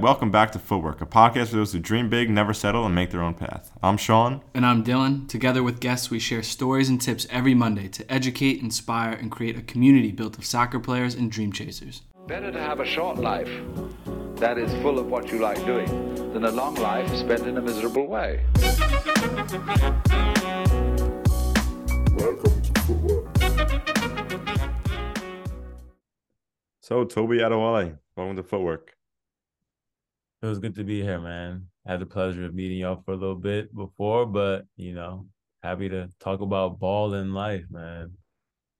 Welcome back to Footwork, a podcast for those who dream big, never settle, and make their own path. I'm Sean. And I'm Dylan. Together with guests, we share stories and tips every Monday to educate, inspire, and create a community built of soccer players and dream chasers. Better to have a short life that is full of what you like doing than a long life spent in a miserable way. Welcome to Footwork. So, Tobi Adewole, welcome to Footwork. It was good to be here, man. I had the pleasure of meeting y'all for a little bit before, but you know, happy to talk about ball in life, man.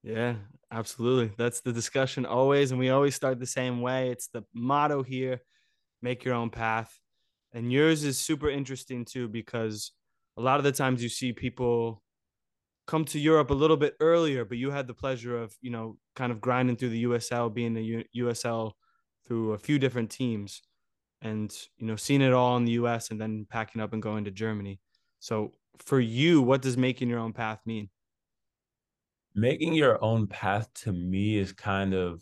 Yeah, absolutely. That's the discussion always. And we always start the same way. It's the motto here make your own path. And yours is super interesting too, because a lot of the times you see people come to Europe a little bit earlier, but you had the pleasure of, you know, kind of grinding through the USL, being the U- USL through a few different teams and you know seeing it all in the US and then packing up and going to Germany. So for you, what does making your own path mean? Making your own path to me is kind of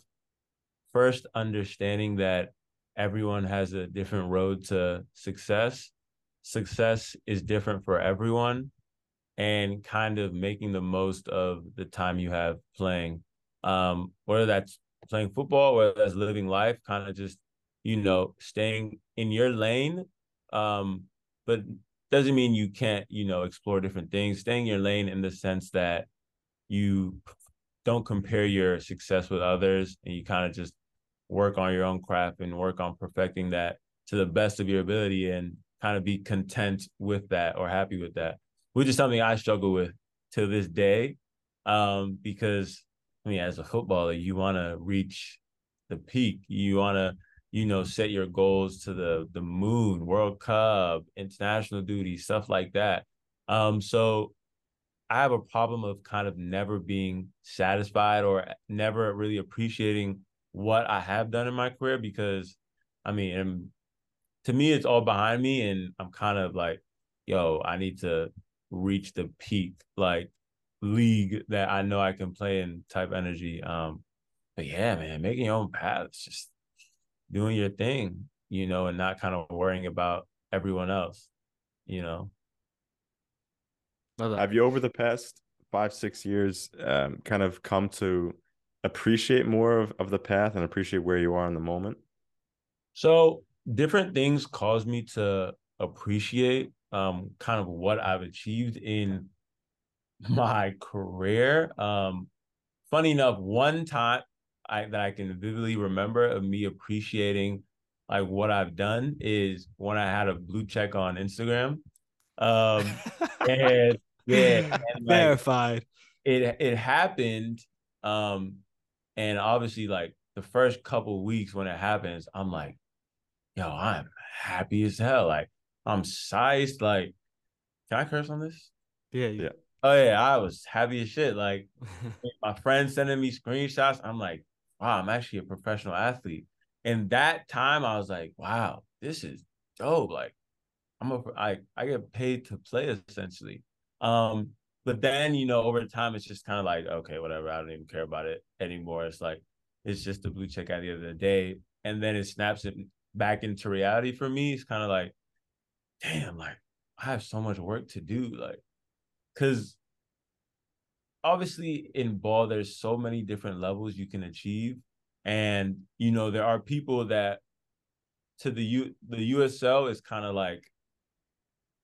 first understanding that everyone has a different road to success. Success is different for everyone and kind of making the most of the time you have playing. Um, whether that's playing football, whether that's living life, kind of just you know, staying in your lane. Um, but doesn't mean you can't, you know, explore different things. Staying in your lane in the sense that you don't compare your success with others and you kind of just work on your own craft and work on perfecting that to the best of your ability and kind of be content with that or happy with that, which is something I struggle with to this day. Um, because I mean, as a footballer, you want to reach the peak. You want to you know, set your goals to the the moon, World Cup, international duty, stuff like that. Um, so I have a problem of kind of never being satisfied or never really appreciating what I have done in my career because I mean, to me, it's all behind me, and I'm kind of like, yo, I need to reach the peak, like league that I know I can play in type energy. Um, but yeah, man, making your own path, just doing your thing, you know, and not kind of worrying about everyone else, you know. Have you over the past five, six years um, kind of come to appreciate more of, of the path and appreciate where you are in the moment? So different things cause me to appreciate um kind of what I've achieved in my career. Um funny enough, one time I that I can vividly remember of me appreciating like what I've done is when I had a blue check on Instagram. Um and yeah, and like, verified. It it happened. Um and obviously like the first couple weeks when it happens, I'm like, yo, I'm happy as hell. Like I'm sized. Like, can I curse on this? Yeah, yeah. Oh yeah, I was happy as shit. Like my friends sending me screenshots. I'm like, wow, I'm actually a professional athlete. And that time I was like, wow, this is dope. Like I'm a I I get paid to play essentially. Um, but then you know, over time it's just kind of like, okay, whatever, I don't even care about it anymore. It's like it's just a blue check at the end of the day. And then it snaps it back into reality for me. It's kind of like, damn, like I have so much work to do. Like, cause obviously in ball there's so many different levels you can achieve. And you know there are people that to the U the USL is kind of like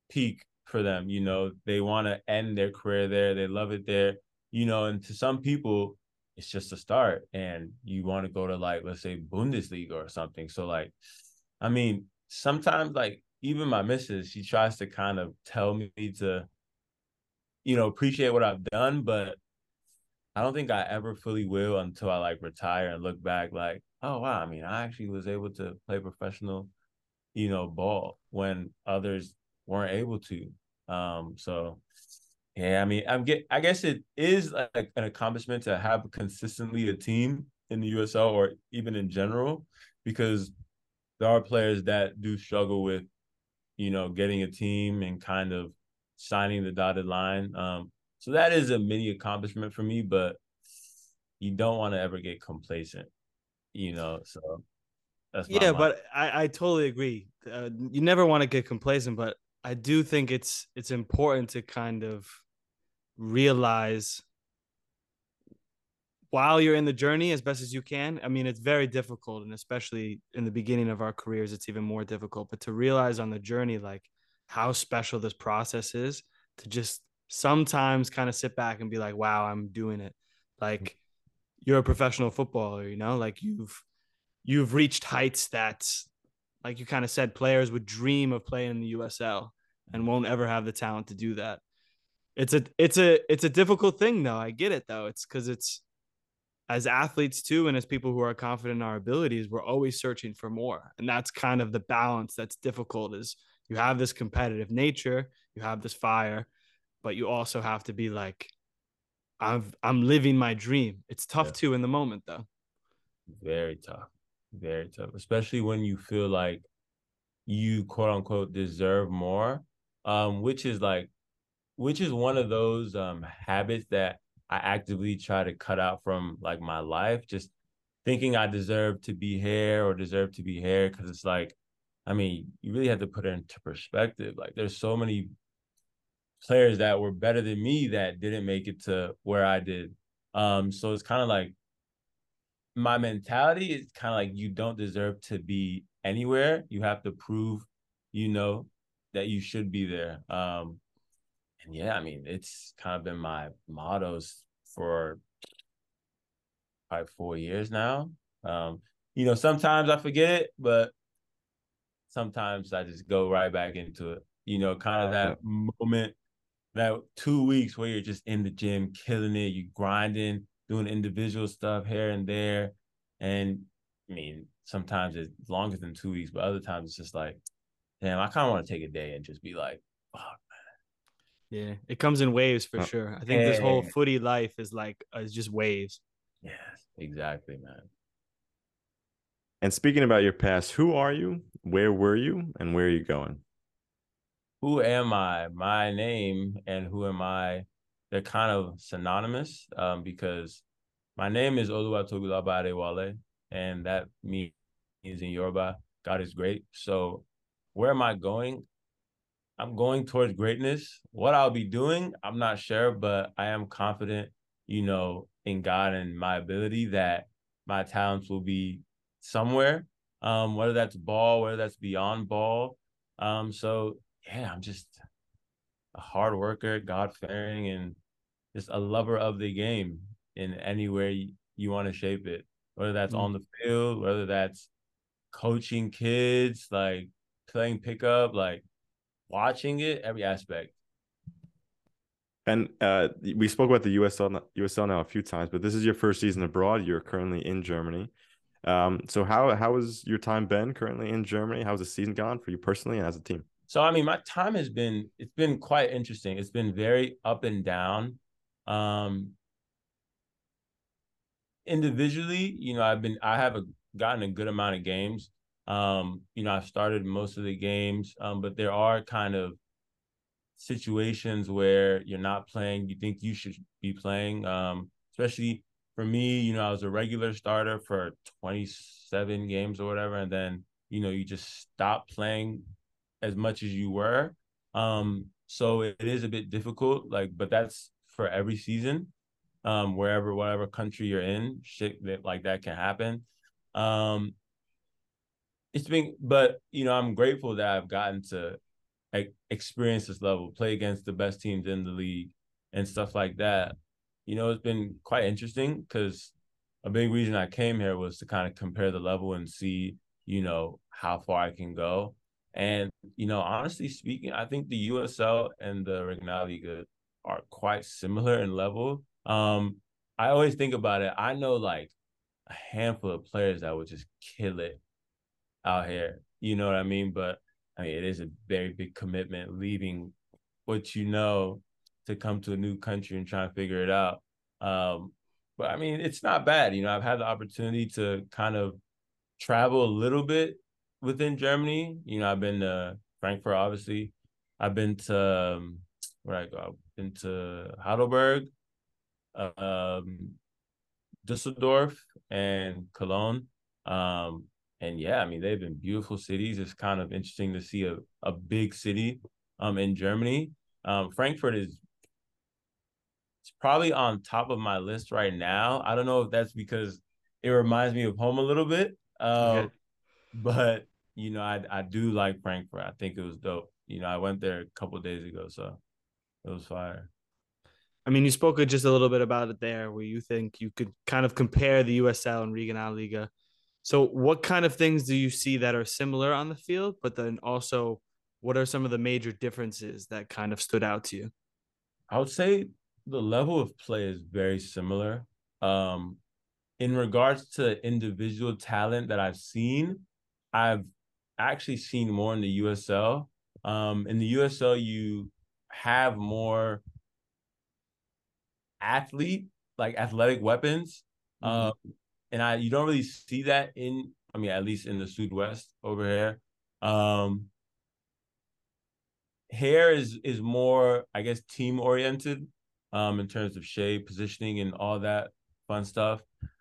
peak for them you know they want to end their career there they love it there you know and to some people it's just a start and you want to go to like let's say Bundesliga or something. So like I mean sometimes like even my missus she tries to kind of tell me to you know, appreciate what I've done, but I don't think I ever fully will until I like retire and look back like, oh wow, I mean, I actually was able to play professional, you know, ball when others weren't able to. Um, so yeah, I mean, I'm get I guess it is like an accomplishment to have consistently a team in the USL or even in general, because there are players that do struggle with, you know, getting a team and kind of signing the dotted line. Um, so that is a mini accomplishment for me, but you don't want to ever get complacent, you know. So That's yeah, mind. but I, I totally agree. Uh, you never want to get complacent, but I do think it's it's important to kind of realize while you're in the journey as best as you can. I mean, it's very difficult, and especially in the beginning of our careers, it's even more difficult. But to realize on the journey, like how special this process is, to just sometimes kind of sit back and be like, "Wow, I'm doing it." Like you're a professional footballer, you know, like you've you've reached heights that, like you kind of said, players would dream of playing in the USL and won't ever have the talent to do that. It's a it's a it's a difficult thing though. I get it though. It's because it's as athletes too, and as people who are confident in our abilities, we're always searching for more, and that's kind of the balance that's difficult. Is you have this competitive nature, you have this fire, but you also have to be like, I'm I'm living my dream. It's tough Yeah. too in the moment though. Very tough. Very tough. Especially when you feel like you quote unquote deserve more. Um, which is like which is one of those um habits that I actively try to cut out from like my life. Just thinking I deserve to be here or deserve to be here. Cause it's like, I mean, you really have to put it into perspective. Like there's so many players that were better than me that didn't make it to where I did. Um, so it's kind of like my mentality is kind of like you don't deserve to be anywhere. You have to prove, you know, that you should be there. Um, and yeah, I mean, it's kind of been my mottos for probably four years now. Um, you know, sometimes I forget it, but sometimes I just go right back into it. You know, kind of that moment, that two weeks where you're just in the gym, killing it, you grinding, doing individual stuff here and there. And I mean, sometimes it's longer than two weeks, but other times it's just like, damn, I kind of want to take a day and just be like, fuck. Man. Yeah, it comes in waves for Uh, sure. I think this whole footy life is like uh, is just waves. Yes, exactly, man. And speaking about your past, who are you? Where were you? And where are you going? Who am I? My name and who am I? They're kind of synonymous um, because my name is Oluwatobiloba Adewole, and that means in Yoruba, God is great. So where am I going? I'm going towards greatness. What I'll be doing, I'm not sure, but I am confident, you know, in God and my ability that my talents will be somewhere. Um, whether that's ball, whether that's beyond ball. Um, so yeah, I'm just a hard worker, God fearing, and just a lover of the game in any way you, you want to shape it. Whether that's Mm. on the field, whether that's coaching kids, like playing pickup, like watching it, every aspect. And uh, we spoke about the USL USL now a few times, but this is your first season abroad. You're currently in Germany. Um, so how how has your time been currently in Germany? How's the season gone for you personally and as a team? So I mean, my time has been it's been quite interesting. It's been very up and down. Um individually, you know, I've been I have a, gotten a good amount of games. Um, you know, I've started most of the games, um, but there are kind of situations where you're not playing, you think you should be playing. Um, especially for me, you know, I was a regular starter for 27 games or whatever, and then you know, you just stop playing as much as you were. Um, so it is a bit difficult, like, but that's for every season. Um, wherever, whatever country you're in, shit that like that can happen. Um, it's been, but you know, I'm grateful that I've gotten to like experience this level, play against the best teams in the league, and stuff like that. You know, it's been quite interesting because a big reason I came here was to kind of compare the level and see, you know, how far I can go. And you know, honestly speaking, I think the USL and the Regionalliga are quite similar in level. Um, I always think about it. I know like a handful of players that would just kill it out here. You know what I mean? But I mean, it is a very big commitment leaving what you know to come to a new country and try and figure it out. Um, but I mean, it's not bad. You know, I've had the opportunity to kind of travel a little bit within Germany. You know, I've been to Frankfurt, obviously. I've been to um, where I go. I've been to Heidelberg, um, Düsseldorf, and Cologne. Um, and yeah, I mean they've been beautiful cities. It's kind of interesting to see a, a big city um in Germany. Um, Frankfurt is it's probably on top of my list right now. I don't know if that's because it reminds me of home a little bit. Um, okay. but you know, I I do like Frankfurt. I think it was dope. You know, I went there a couple days ago, so it was fire. I mean, you spoke just a little bit about it there, where you think you could kind of compare the USL and Regionalliga. So, what kind of things do you see that are similar on the field? But then also, what are some of the major differences that kind of stood out to you? I would say the level of play is very similar. Um, in regards to individual talent that I've seen, I've actually seen more in the USL. Um, in the USL, you have more athlete, like athletic weapons. Mm-hmm. Um, and I you don't really see that in I mean, at least in the Southwest over here. Um here is is more, I guess, team oriented um in terms of shape, positioning, and all that fun stuff.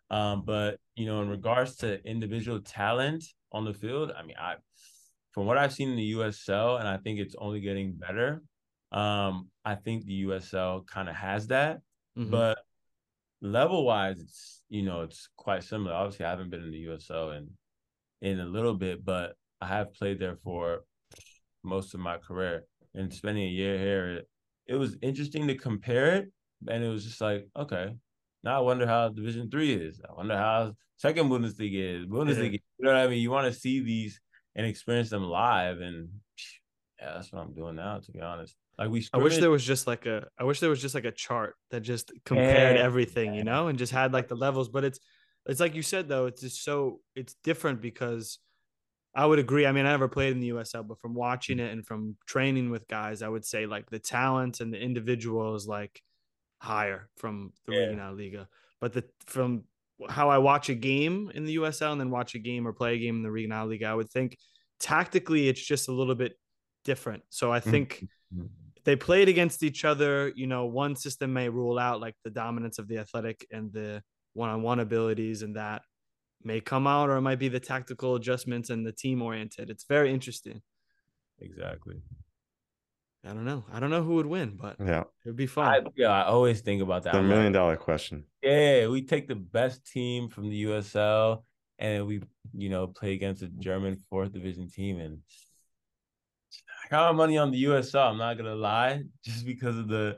Um, but you know, in regards to individual talent on the field, I mean, I from what I've seen in the USL, and I think it's only getting better. Um, I think the USL kind of has that. Mm-hmm. But level wise, it's you know it's quite similar. Obviously, I haven't been in the USL in in a little bit, but I have played there for most of my career. And spending a year here, it, was interesting to compare it, and it was just like, okay, now I wonder how Division Three is. I wonder how second Bundesliga is. Bundesliga, yeah. you know what I mean? You want to see these and experience them live, and yeah, that's what I'm doing now. To be honest. Like we, I wish there was just like a, I wish there was just like a chart that just compared yeah. everything, you know, and just had like the levels. But it's, it's like you said though, it's just so it's different because I would agree. I mean, I never played in the USL, but from watching it and from training with guys, I would say like the talent and the individual is like higher from the yeah. Regionalliga. But the from how I watch a game in the USL and then watch a game or play a game in the Regionalliga, I would think tactically it's just a little bit different. So I think. Mm-hmm they played against each other, you know, one system may rule out like the dominance of the athletic and the one-on-one abilities, and that may come out, or it might be the tactical adjustments and the team oriented. It's very interesting. Exactly. I don't know. I don't know who would win, but yeah, it would be fun. I, yeah, I always think about that. The million dollar question. Yeah, we take the best team from the USL and we, you know, play against a German fourth division team, and I got my money on the USL. I'm not gonna lie, just because of the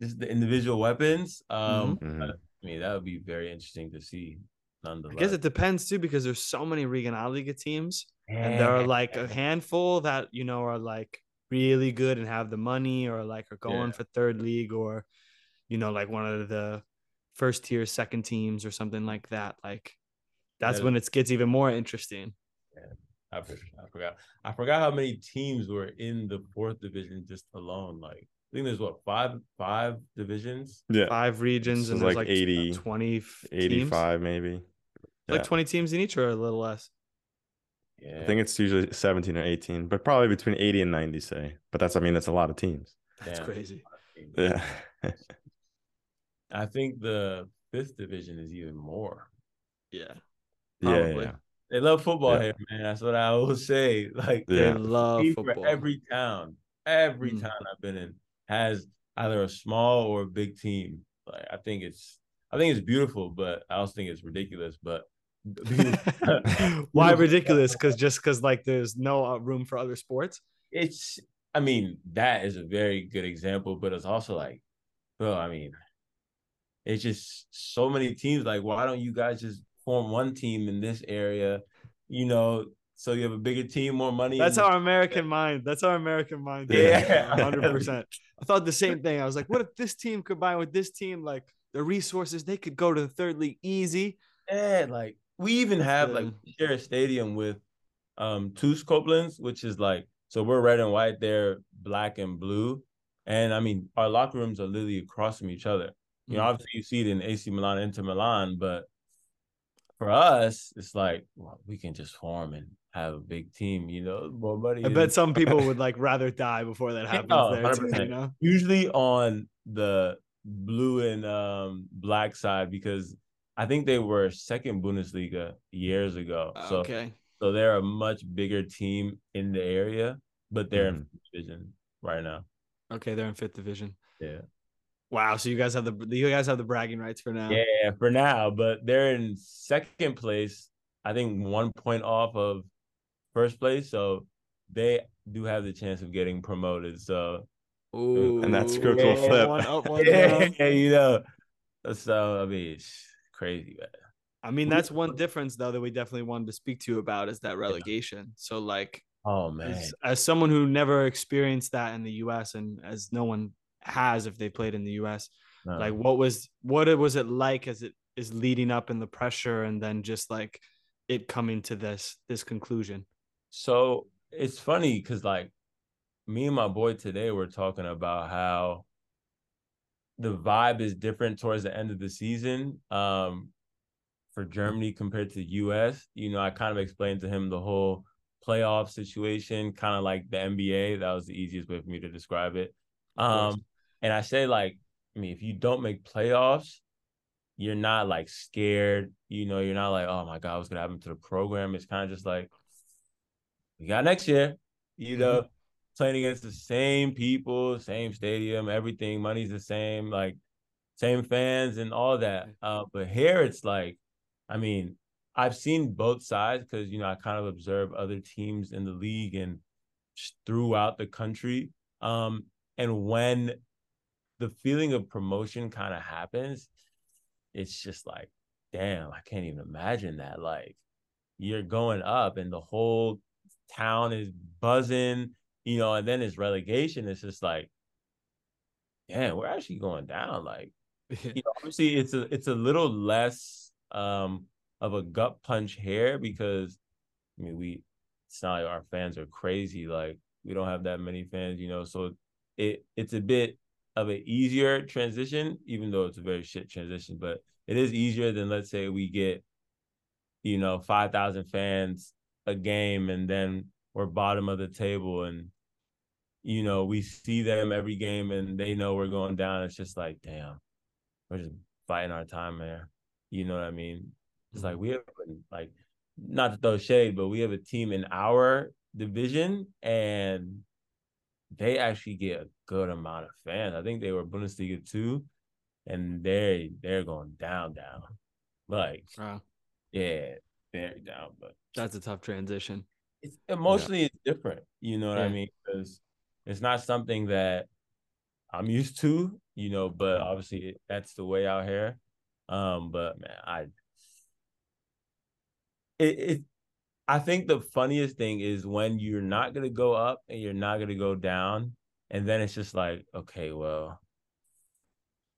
just the individual weapons. Um, mm-hmm. I mean, that would be very interesting to see. Nonetheless, I guess it depends too because there's so many Regionalliga teams, yeah. and there are like a handful that you know are like really good and have the money, or like are going yeah. for third league, or you know, like one of the first tier, second teams, or something like that. Like that's yeah. when it gets even more interesting. I, I forgot. I forgot how many teams were in the fourth division just alone. Like I think there's what five five divisions. Yeah, five regions, so and there's like, like 80, 20 85 maybe. Yeah. Like 20 teams in each, or a little less. Yeah. I think it's usually 17 or 18, but probably between 80 and 90, say. But that's, I mean, that's a lot of teams. That's Damn. crazy. Yeah. I think the fifth division is even more. Yeah. Probably. Yeah, yeah. They love football yeah. here, man. That's what I always say. Like yeah. they love football. every town, every mm. town I've been in has either a small or a big team. Like I think it's, I think it's beautiful, but I also think it's ridiculous. But why ridiculous? Because just because like there's no uh, room for other sports. It's, I mean, that is a very good example, but it's also like, well, I mean, it's just so many teams. Like, why don't you guys just form one team in this area, you know, so you have a bigger team, more money. That's our American mind. That's our American mind. Yeah, hundred percent. I thought the same thing. I was like, what if this team combined with this team, like the resources, they could go to the third league easy. Yeah, like we even have like share a stadium with um TuS Koblenz, which is like so we're red and white, they're black and blue. And I mean, our locker rooms are literally across from each other. You know, mm. obviously you see it in AC Milan, Inter Milan, but for us, it's like well, we can just form and have a big team, you know, more money. I bet some people would like rather die before that happens. There too, you know? Usually on the blue and um, black side because I think they were second Bundesliga years ago. So okay. so they're a much bigger team in the area, but they're Mhm. in fifth division right now. Okay, they're in fifth division. Yeah. Wow. So you guys have the you guys have the bragging rights for now. Yeah, for now, but they're in second place. I think one point off of first place, so they do have the chance of getting promoted. So Ooh, And that script will flip. One up, one yeah, down. you know. So I mean, it's crazy. Man. I mean, that's one difference though that we definitely wanted to speak to you about is that relegation. So like Oh man, as, as someone who never experienced that in the US and as no one has if they played in the US, No. like what was what it was it like as it is leading up in the pressure and then just like it coming to this this conclusion. So it's funny because like me and my boy today were talking about how the vibe is different towards the end of the season um for Germany compared to US. You know, I kind of explained to him the whole playoff situation, kind of like the NBA. That was the easiest way for me to describe it. Um and I say like, I mean, if you don't make playoffs, you're not like scared, you know, you're not like, oh my God, what's gonna happen to the program? It's kind of just like we got next year, you know, playing against the same people, same stadium, everything, money's the same, like same fans and all that. Uh, but here it's like, I mean, I've seen both sides because you know I kind of observe other teams in the league and throughout the country. Um, and when the feeling of promotion kind of happens, it's just like, damn, I can't even imagine that. Like, you're going up and the whole town is buzzing, you know, and then it's relegation. It's just like, damn, we're actually going down. Like, you know, obviously it's a it's a little less um of a gut punch here because I mean we it's not like our fans are crazy. Like we don't have that many fans, you know, so it it's a bit of an easier transition, even though it's a very shit transition, but it is easier than let's say we get, you know, five thousand fans a game and then we're bottom of the table and you know, we see them every game and they know we're going down. It's just like, damn, we're just fighting our time there. You know what I mean? It's like mm-hmm. we have like not to throw shade, but we have a team in our division and they actually get a good amount of fans. I think they were Bundesliga two, and they they're going down, down. Like, Wow. yeah, very down. But That's a tough transition. it's emotionally it's different. You know what I mean? Because it's not something that I'm used to, you know, but obviously that's the way out here. Um, but man, I it, it I think the funniest thing is when you're not gonna go up and you're not gonna go down, and then it's just like, okay, well,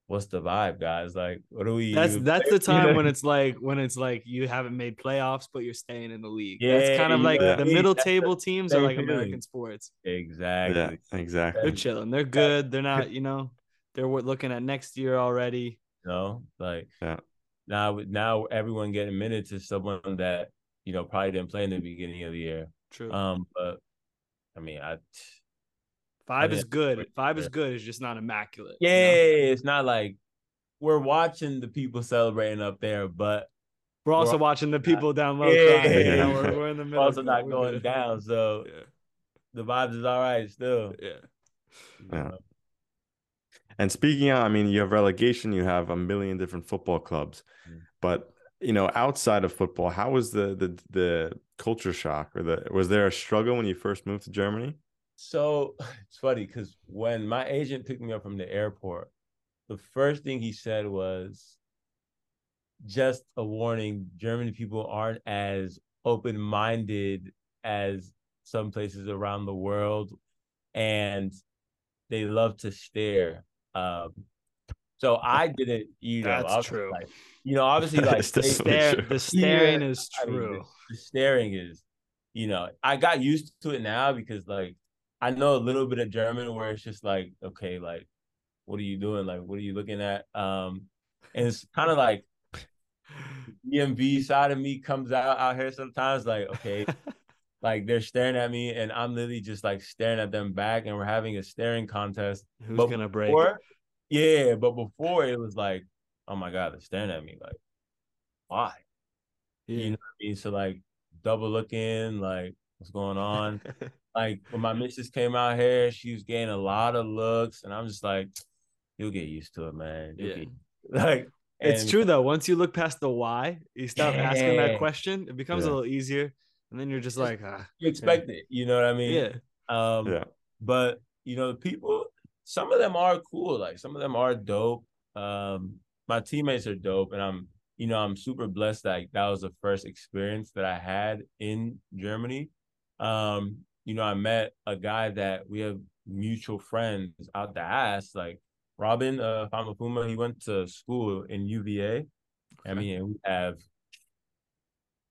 what's the vibe, guys? Like, what do we? That's even that's the time You know? when it's like when it's like you haven't made playoffs, but you're staying in the league. Yeah, that's kind of you like know, the yeah, middle that's the table teams are like feeling. American sports. exactly. Yeah, exactly. They're chilling. They're good. They're not, you know, they're looking at next year already. You know, like Yeah. now now everyone getting minutes is someone that you know probably didn't play in the beginning of the year. True. Um, but I mean, I Five is good. for Five is good. It's just not immaculate. you yeah, know? it's not like we're watching the people celebrating up there, but We're also We're- watching the people down low Yeah. crying. You know, we're, we're in the we're middle. also not We're going good. down. So Yeah. the vibes is all right still. Yeah. Yeah. And speaking of, I mean, you have relegation, you have a million different football clubs, Mm. but you know, outside of football, how was the the the culture shock or the was there a struggle when you first moved to Germany? So it's funny because when my agent picked me up from the airport, the first thing he said was just a warning German people aren't as open minded as some places around the world, and they love to stare. Um, so I didn't, you know, That's true. Like, you know, obviously, like they- Stare, true. the staring Yeah, is I mean, the- true. the staring is, you know, I got used to it now because like I know a little bit of German where it's just like, okay, like, what are you doing? Like, what are you looking at? Um, and it's kind of like DMV side of me comes out out here sometimes, like, okay, like they're staring at me and I'm literally just like staring at them back and we're having a staring contest. Who's But gonna break? Before, yeah, but before it was like, oh my god, they're staring at me. Like, why? Yeah. You know what I mean? So like double looking, like what's going on? like when my missus came out here, she was getting a lot of looks, and I'm just like, you'll get used to it, man. You'll Yeah. get- like It's and- true though. Once you look past the why, you stop asking that question. It becomes a little easier, and then you're just like, ah, You expect it, you know what I mean? yeah, Um, Yeah. but you know, the people, some of them are cool. Like some of them are dope. Um, my teammates are dope, and I'm, you know, I'm super blessed. Like that was the first experience that I had in Germany. Um, you know, I met a guy that we have mutual friends out the ass, like Robin uh Famafuma. He went to school in UVA. I mean, we have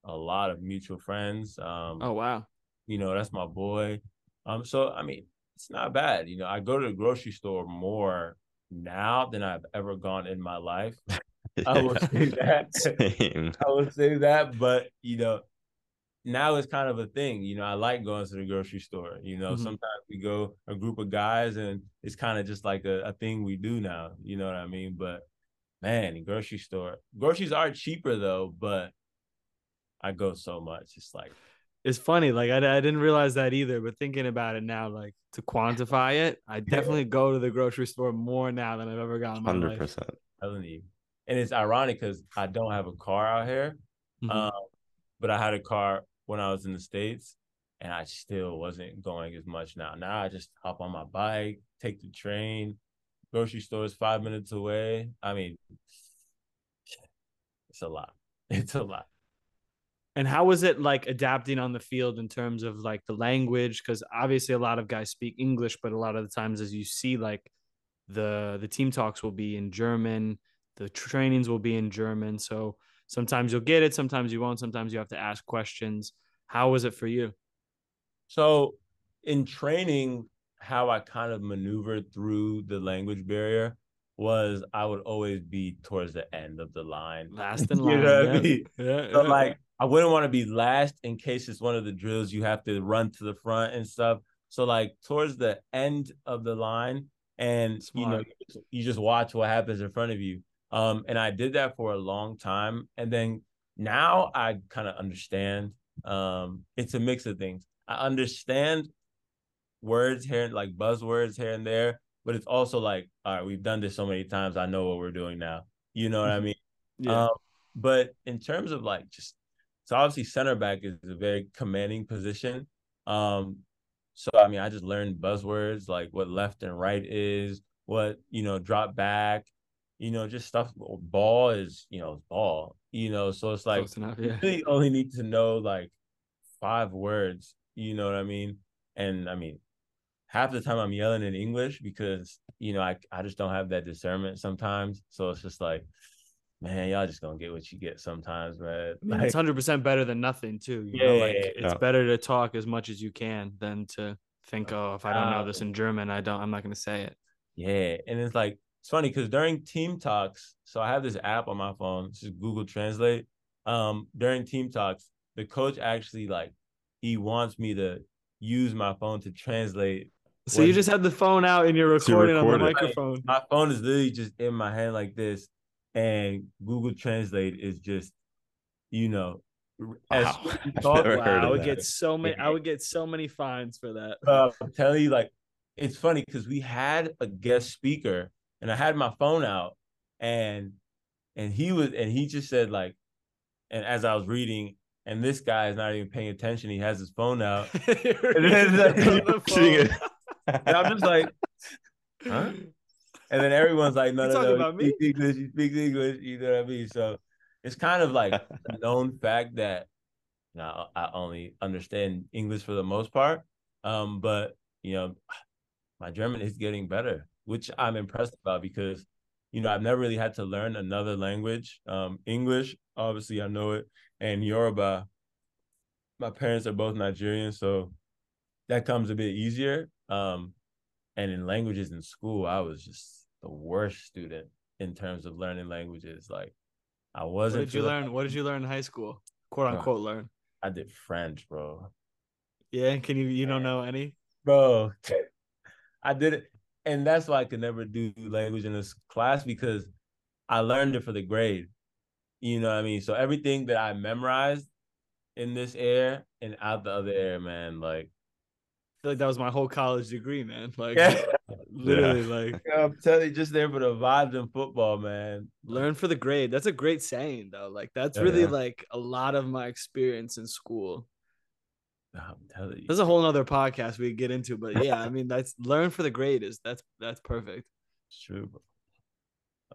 a lot of mutual friends. Um, oh wow, you know, that's my boy. Um, so I mean, it's not bad. You know, I go to the grocery store more now than I've ever gone in my life. I will say that. I will say that, but you know, now it's kind of a thing. You know, I like going to the grocery store. You know, Mhm. sometimes we go a group of guys and it's kind of just like a, a thing we do now. You know what I mean? But man, the grocery store. Groceries are cheaper though, but I go so much. It's like it's funny. Like I, I didn't realize that either. But thinking about it now, like to quantify it, I definitely go to the grocery store more now than I've ever gone Hundred percent. telling you. And it's ironic because I don't have a car out here. Mhm. Um, but I had a car when I was in the States and I still wasn't going as much now. Now I just hop on my bike, take the train, grocery store is five minutes away. I mean, it's a lot. It's a lot. And how was it like adapting on the field in terms of like the language? Because obviously a lot of guys speak English, but a lot of the times, as you see, like the the team talks will be in German, the trainings will be in German. So sometimes you'll get it, sometimes you won't. Sometimes you have to ask questions. How was it for you? So in training, how I kind of maneuvered through the language barrier was I would always be towards the end of the line. Last in You line. know what I mean? Yeah, So yeah. like I wouldn't want to be last in case it's one of the drills you have to run to the front and stuff. So like towards the end of the line, and you know you just watch what happens in front of you. Um, and I did that for a long time, and then now I kind of understand. Um, it's a mix of things. I understand words here, like buzzwords here and there, but it's also like, all right, we've done this so many times. I know what we're doing now. You know what I mean? yeah. Um, but in terms of like just so obviously center back is a very commanding position. Um, so I mean I just learned buzzwords like what left and right is, what you know, drop back, you know, just stuff. Ball is you know ball, you know. So it's like enough. you really only need to know like five words. You know what I mean? And I mean, half the time I'm yelling in English because you know I I just don't have that discernment sometimes. So it's just like, man, y'all just gonna get what you get sometimes, man. I mean, Like, it's hundred percent better than nothing too. You know, like Yeah. it's Yeah. better to talk as much as you can than to think, oh, if I don't know this in German, I don't. I'm not to say it. yeah, and it's like it's funny because during team talks, so I have this app on my phone, it's just Google Translate. Um, during team talks, the coach actually like he wants me to use my phone to translate So you just have the phone out and you're So you recording on the recorded. microphone. my phone is literally just in my hand like this, and Google Translate is just, you know, as Wow. you I've talk, Wow, I would that. get so many. I would get so many fines for that. uh, I'm telling you, like, it's funny because we had a guest speaker, and I had my phone out, and and he was, and he just said like, and as I was reading, and this guy is not even paying attention. He has his phone out, the- phone. and I'm just like, huh? And then everyone's like, no, You no, no, about he speaks English, he speaks English, you know what I mean? So it's kind of like a known fact that now I only understand English for the most part. Um, but you know, my German is getting better, which I'm impressed about because you know, I've never really had to learn another language. Um, English, obviously I know it, and Yoruba. My parents are both Nigerian, so that comes a bit easier. Um, and in languages in school, I was just the worst student in terms of learning languages. Like I wasn't. did you learn? What did you learn in high school? Quote unquote learn. I did French, bro. Yeah, can you? You don't know any? Bro, I did it, and that's why I could never do language in this class because I learned it for the grade. You know what I mean? So everything that I memorized in this air and out the other air, man, like I feel like that was my whole college degree, man. Like Yeah. literally, like I'm telling you, just there for the vibes in football, man. learn for the grade. That's a great saying, though. Like that's Yeah, really yeah. like a lot of my experience in school. I'm. There's a whole nother podcast we get into, but yeah, I mean that's learn for the grade is that's that's perfect. It's true, bro.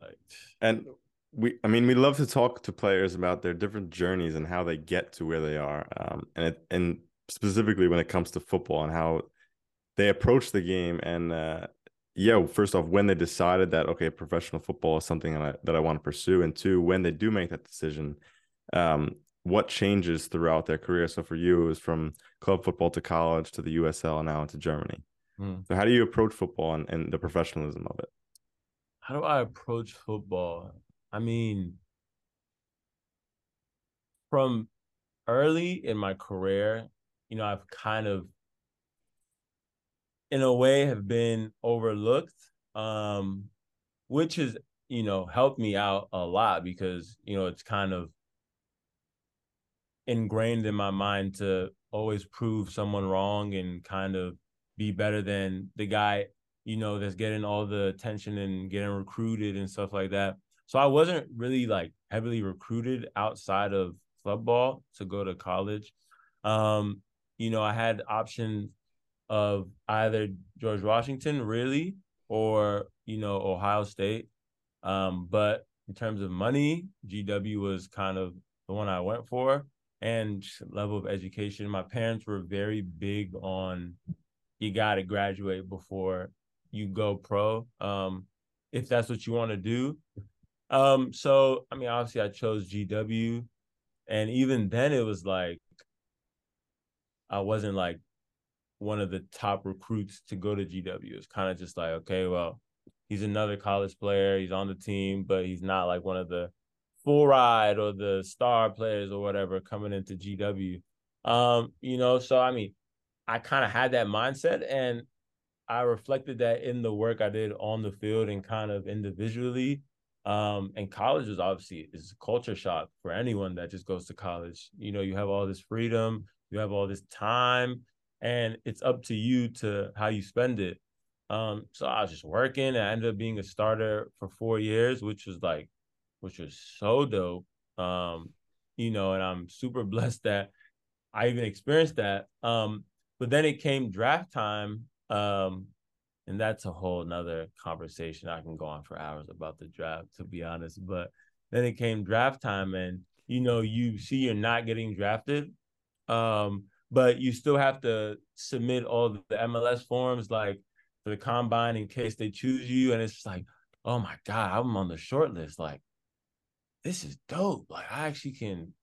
Like And we, I mean, we love to talk to players about their different journeys and how they get to where they are. Um, and it, and specifically when it comes to football and how they approach the game. And uh, yeah, first off, when they decided that okay, professional football is something that I, that I want to pursue, and two, when they do make that decision, um, what changes throughout their career? So for you, it was from club football to college to the USL and now into Germany. Hmm. So how do you approach football and, and the professionalism of it? how do I approach football? I mean, from early in my career, you know, I've kind of, in a way, have been overlooked, um, which has, you know, helped me out a lot because, you know, it's kind of ingrained in my mind to always prove someone wrong and kind of be better than the guy you know, that's getting all the attention and getting recruited and stuff like that. So I wasn't really like heavily recruited outside of club ball to go to college. Um, you know, I had options of either George Washington really or, you know, Ohio State. Um, but in terms of money, GW was kind of the one I went for and level of education. My parents were very big on you got to graduate before you go pro um if that's what you want to do um so i mean obviously i chose gw and even then it was like i wasn't like one of the top recruits to go to gw it's kind of just like okay well he's another college player he's on the team but he's not like one of the full ride or the star players or whatever coming into gw um you know so i mean i kind of had that mindset and I reflected that in the work I did on the field and kind of individually. Um, and college is obviously is a culture shock for anyone that just goes to college. You know, you have all this freedom, you have all this time, and it's up to you to how you spend it. Um, so I was just working. And I ended up being a starter for four years, which was like, which was so dope. Um, you know, and I'm super blessed that I even experienced that. Um, but then it came draft time um, and that's a whole nother conversation. I can go on for hours about the draft, to be honest. But then it came draft time, and you know, you see you're not getting drafted. Um, but you still have to submit all the MLS forms like for the combine in case they choose you. And it's like, oh my God, I'm on the short list. Like, this is dope. Like, I actually can,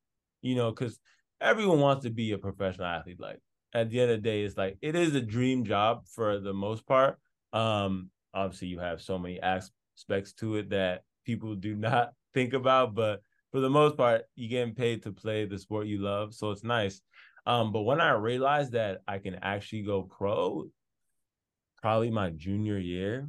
you know, because everyone wants to be a professional athlete. Like, at the end of the day, it's like it is a dream job for the most part. Um, obviously, you have so many aspects to it that people do not think about, but for the most part, you're getting paid to play the sport you love, so it's nice. Um, but when I realized that I can actually go pro, probably my junior year,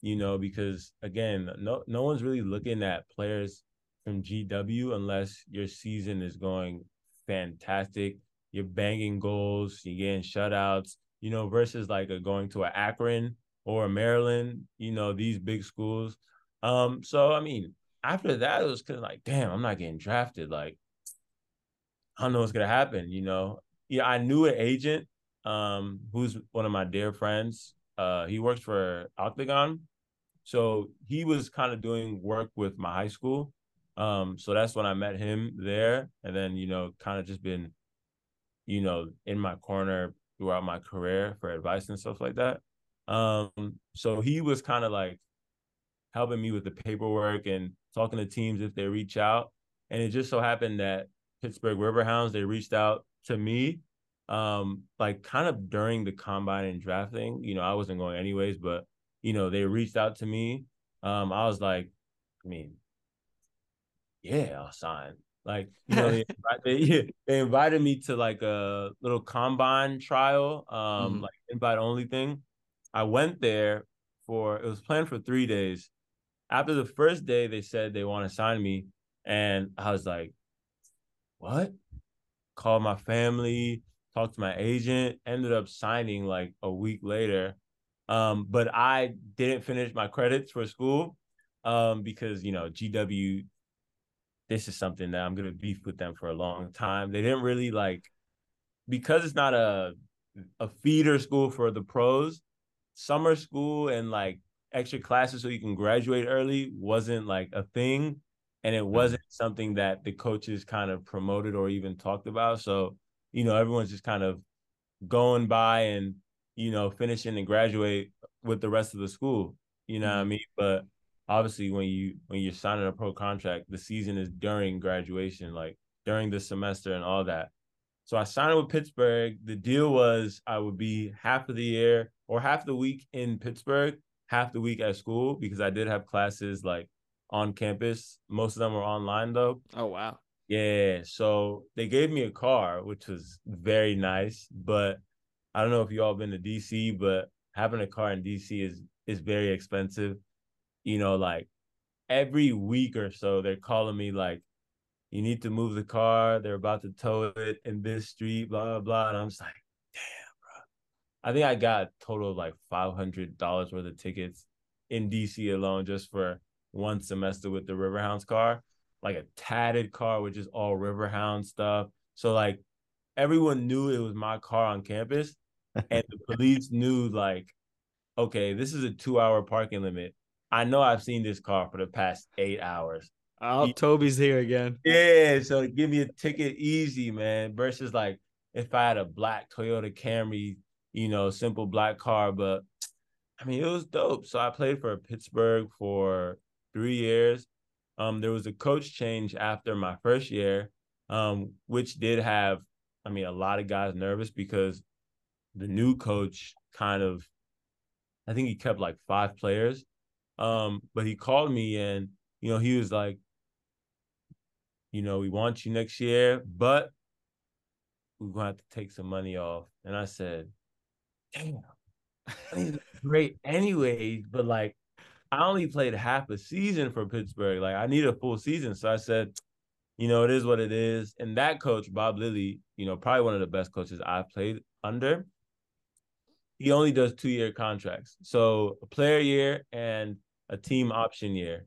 you know, because again, no no one's really looking at players from GW unless your season is going fantastic you're banging goals, you're getting shutouts, you know, versus like a going to a Akron or a Maryland, you know, these big schools. Um, so I mean, after that, it was kind of like, damn, I'm not getting drafted. Like, I don't know what's gonna happen, you know. Yeah, I knew an agent, um, who's one of my dear friends. Uh, he works for Octagon. So he was kind of doing work with my high school. Um, so that's when I met him there. And then, you know, kind of just been you know, in my corner throughout my career for advice and stuff like that. Um, so he was kind of like helping me with the paperwork and talking to teams if they reach out. And it just so happened that Pittsburgh Riverhounds, they reached out to me, um, like kind of during the combine and drafting. You know, I wasn't going anyways, but you know, they reached out to me. Um, I was like, I mean, yeah, I'll sign. Like, you know, they, they, they invited me to like a little combine trial, um, Mhm. like invite only thing. I went there for it was planned for three days. After the first day, they said they want to sign me. And I was like, what? Called my family, talked to my agent, ended up signing like a week later. Um, but I didn't finish my credits for school um, because, you know, GW, this is something that I'm going to beef with them for a long time. They didn't really like, because it's not a, a feeder school for the pros, summer school and like extra classes so you can graduate early wasn't like a thing. And it wasn't something that the coaches kind of promoted or even talked about. So you know everyone's just kind of going by and you know finishing and graduate with the rest of the school. You know mm-hmm. what i mean? But obviously when you when you're signing a pro contract the season is during graduation like during the semester and all that so i signed with pittsburgh the deal was i would be half of the year or half the week in pittsburgh half the week at school because I did have classes like on campus. Most of them were online though. Oh wow. Yeah. So they gave me a car, which was very nice. But I don't know if you all been to DC, but having a car in DC is is very expensive. You know, like every week or so they're calling me like, you need to move the car. They're about to tow it in this street, blah blah blah. And I'm just like, damn, bro. I think I got a total of like five hundred dollars worth of tickets in DC alone just for one semester with the Riverhounds car, like a tatted car which is all Riverhound stuff. So like everyone knew it was my car on campus, and the police knew like, okay, this is a two-hour parking limit. I know I've seen this car for the past eight hours. Oh, he, Tobi's here again. Yeah, so give me a ticket easy, man. Versus like if I had a black Toyota Camry you know, simple black car. But I mean, it was dope. So I played for Pittsburgh for three years. Um, there was a coach change after my first year, um, which did have, I mean, a lot of guys nervous because the new coach kind of, I think he kept like five players. Um, but he called me and, you know, he was like, you know, we want you next year, but we're gonna have to take some money off. And I said, damn, great anyways, but like I only played half a season for Pittsburgh. Like I need a full season. So I said, you know, it is what it is. And that coach, Bob Lilley, you know, probably one of the best coaches I've played under. He only does two year contracts. So a player year and a team option year.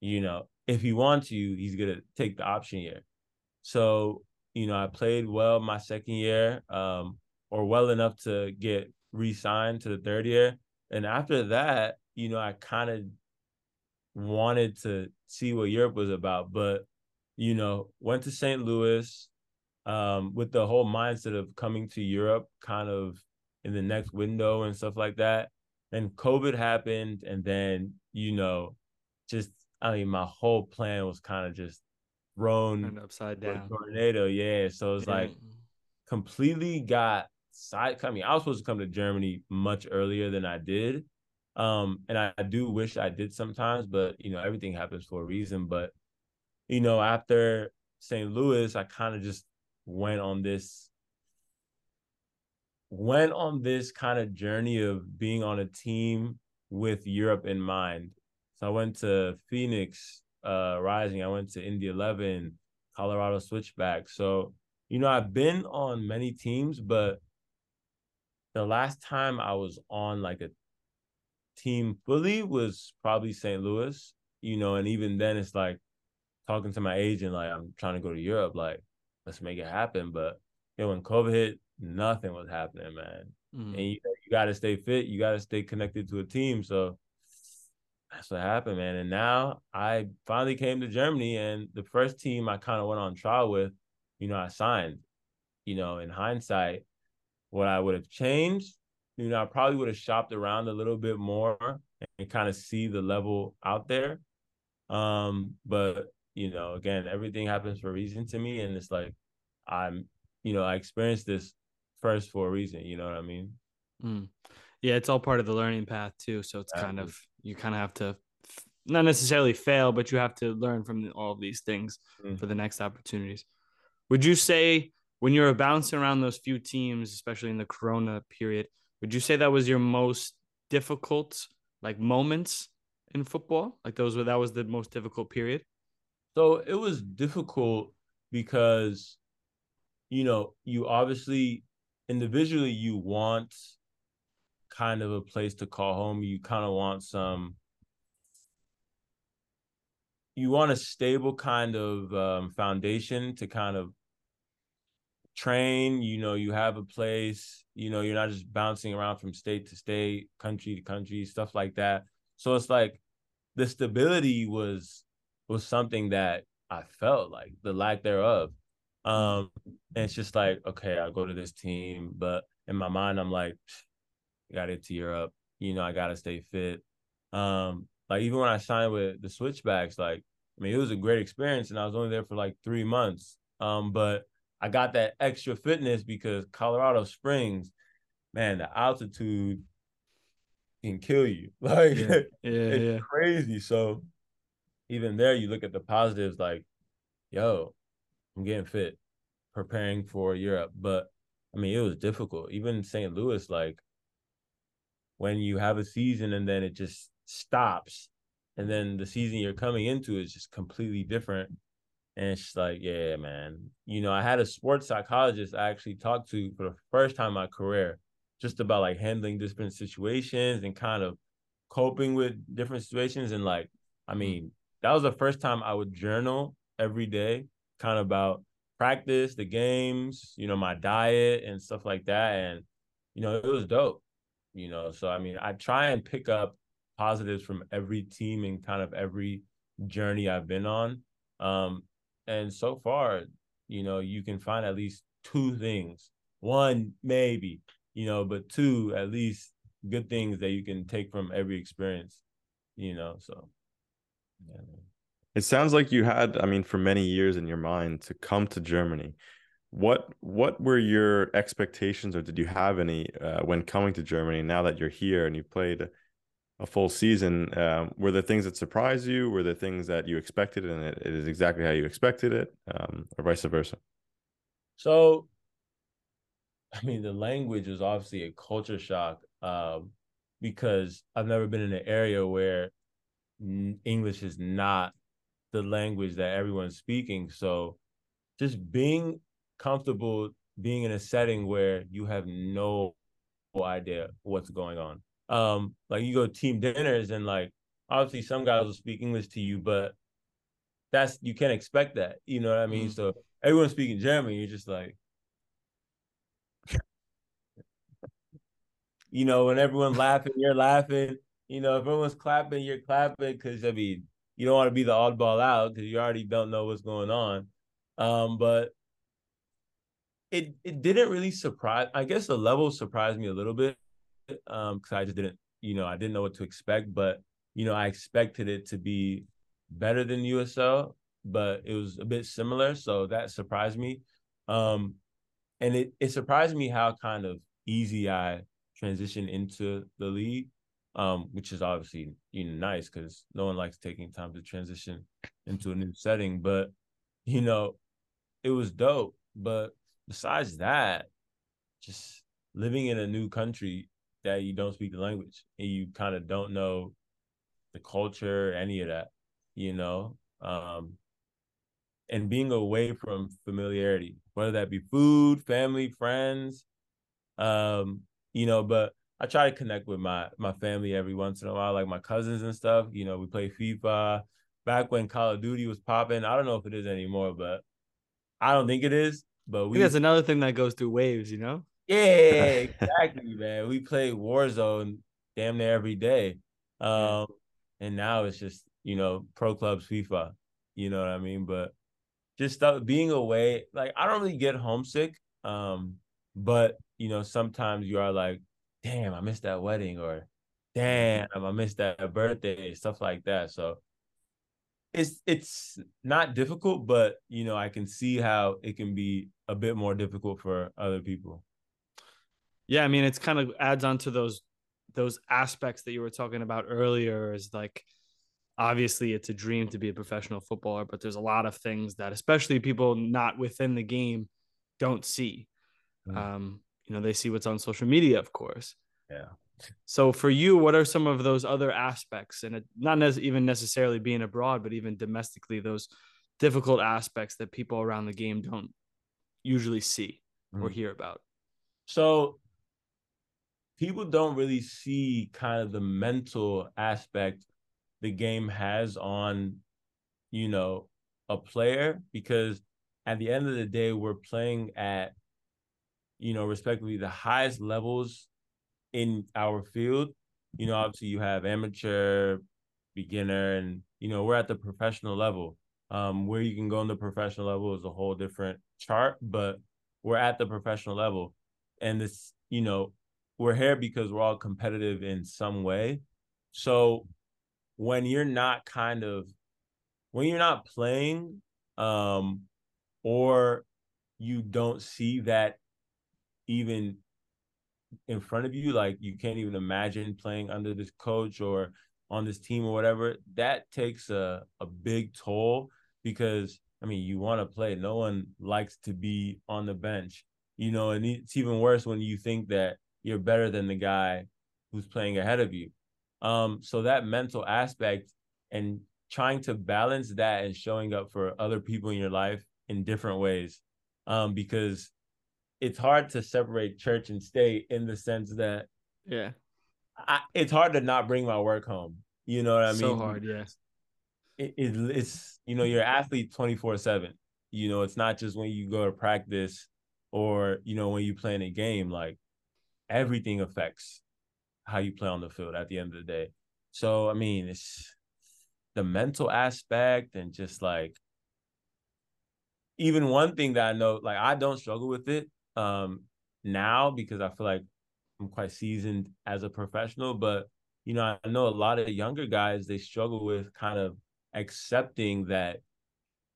You know, if he wants you, he's gonna take the option year. So, you know, I played well my second year. Um, or well enough to get re-signed to the third year. And after that, you know, I kind of wanted to see what Europe was about, but you know, went to St. Louis um, with the whole mindset of coming to Europe kind of in the next window and stuff like that. And COVID happened, and then you know, just I mean, my whole plan was kind of just thrown upside down. Tornado, yeah. So it's like completely got side coming. I was supposed to come to Germany much earlier than I did. Um, and I, I do wish I did sometimes, but you know, everything happens for a reason. But you know, after St. Louis, I kind of just went on this went on this kind of journey of being on a team with Europe in mind. So I went to Phoenix uh, Rising, I went to Indy 11, Colorado Switchback. So, you know, I've been on many teams, but the last time I was on like a team fully was probably St. Louis, you know, and even then it's like talking to my agent, like I'm trying to go to Europe, like let's make it happen. But you know, when COVID hit, nothing was happening, man. Mm-hmm. And you, you got to stay fit, you got to stay connected to a team. So that's what happened, man. And now I finally came to Germany, and the first team I kind of went on trial with, you know, I signed. You know, in hindsight, what I would have changed, you know, I probably would have shopped around a little bit more and kind of see the level out there. Um, but you know, again, everything happens for a reason to me, and it's like I'm, you know, I experienced this first for a reason. You know what I mean? Mm. Yeah, it's all part of the learning path too. So it's kind of you kind of have to not necessarily fail, but you have to learn from all of these things mm. for the next opportunities. Would you say when you were bouncing around those few teams, especially in the Corona period, would you say that was your most difficult like moments in football? Like those were that was the most difficult period? So it was difficult because, you know, you obviously individually you want kind of a place to call home. You kind of want some you want a stable kind of um, foundation to kind of train. You know you have a place. You know you're not just bouncing around from state to state country to country stuff like that. So it's like the stability was was something that i felt like the lack thereof. Um and it's just like okay i'll go to this team but in my mind i'm like I gotta to europe you know i gotta stay fit um like even when i signed with the switchbacks like i mean it was a great experience and i was only there for like three months um but I got that extra fitness because Colorado Springs, man, the altitude can kill you. Like Yeah, yeah, it's yeah. crazy. So even there, you look at the positives, like, yo, I'm getting fit, preparing for Europe. But I mean, it was difficult. Even St. Louis, like when you have a season and then it just stops, and then the season you're coming into is just completely different. And it's like, yeah, man. You know, I had a sports psychologist I actually talked to for the first time in my career, just about like handling different situations and kind of coping with different situations. And like, I mean, that was the first time I would journal every day, kind of about practice, the games, you know, my diet and stuff like that. And, you know, it was dope, you know. So, I mean, I try and pick up positives from every team and kind of every journey I've been on. Um, and so far, you know, you can find at least two things. One, maybe, you know, but two, at least good things that you can take from every experience, you know. So, yeah. It sounds like you had, I mean, for many years in your mind to come to Germany. What what were your expectations, or did you have any uh, when coming to Germany? Now that you're here and you've played a full season, um, were there things that surprised you? Were there things that you expected and it, it is exactly how you expected it, um, or vice versa? So, I mean, the language was obviously a culture shock um, because I've never been in an area where English is not the language that everyone's speaking. So, just being comfortable being in a setting where you have no idea what's going on. Um, like you go to team dinners and like obviously some guys will speak English to you, but that's you can't expect that. You know what I mean? Mhm. So everyone's speaking German, you're just like you know, when everyone's laughing, you're laughing. You know, if everyone's clapping, you're clapping because I mean, you don't want to be the oddball out because you already don't know what's going on. Um, but it it didn't really surprise. I guess the level surprised me a little bit, um, because I just didn't, you know, I didn't know what to expect. But you know, I expected it to be better than USL, but it was a bit similar, so that surprised me. Um, and it it surprised me how kind of easy I transitioned into the league, um, which is obviously you know nice because no one likes taking time to transition into a new setting. But you know, it was dope. But besides that, just living in a new country that you don't speak the language and you kind of don't know the culture, any of that, you know, um, and being away from familiarity, whether that be food, family, friends, um, you know, but I try to connect with my my family every once in a while, like my cousins and stuff. You know, we play FIFA. Back when Call of Duty was popping, I don't know if it is anymore, but I don't think it is. But we that's another thing that goes through waves, you know? yeah, exactly, man. We play Warzone damn near every day. Um, and now it's just, you know, pro clubs FIFA. You know what I mean? But just stuff being away, like I don't really get homesick. Um, but you know, sometimes you are like, damn, I missed that wedding, or damn, I missed that birthday, stuff like that. So it's it's not difficult, but you know, I can see how it can be a bit more difficult for other people. Yeah, I mean, it's kind of adds on to those those aspects that you were talking about earlier. Is like obviously it's a dream to be a professional footballer, but there's a lot of things that, especially people not within the game, don't see. Mm. Um, you know, they see what's on social media, of course. Yeah. So for you, what are some of those other aspects, and it, not as even necessarily being abroad, but even domestically, those difficult aspects that people around the game don't usually see or Mhm. hear about. So people don't really see kind of the mental aspect the game has on, you know, a player because at the end of the day, we're playing at, you know, respectively the highest levels in our field. You know, obviously you have amateur, beginner, and you know, we're at the professional level. Um, where you can go in the professional level is a whole different chart, but we're at the professional level. And this, you know, we're here because we're all competitive in some way. So when you're not kind of when you're not playing, um, or you don't see that even in front of you, like you can't even imagine playing under this coach or on this team or whatever, that takes a, a big toll because I mean you want to play. No one likes to be on the bench, you know, and it's even worse when you think that you're better than the guy who's playing ahead of you. Um, so that mental aspect and trying to balance that and showing up for other people in your life in different ways. Um, because it's hard to separate church and state in the sense that Yeah. I, it's hard to not bring my work home. You know what I mean? so hard, yeah. It, it, it's you know you're an athlete 24 seven. You know it's not just when you go to practice or you know when you play in a game. Like everything affects how you play on the field at the end of the day. So I mean it's the mental aspect and just like even one thing that I know, like I don't struggle with it um now because I feel like I'm quite seasoned as a professional, but you know, I know a lot of younger guys they struggle with kind of accepting that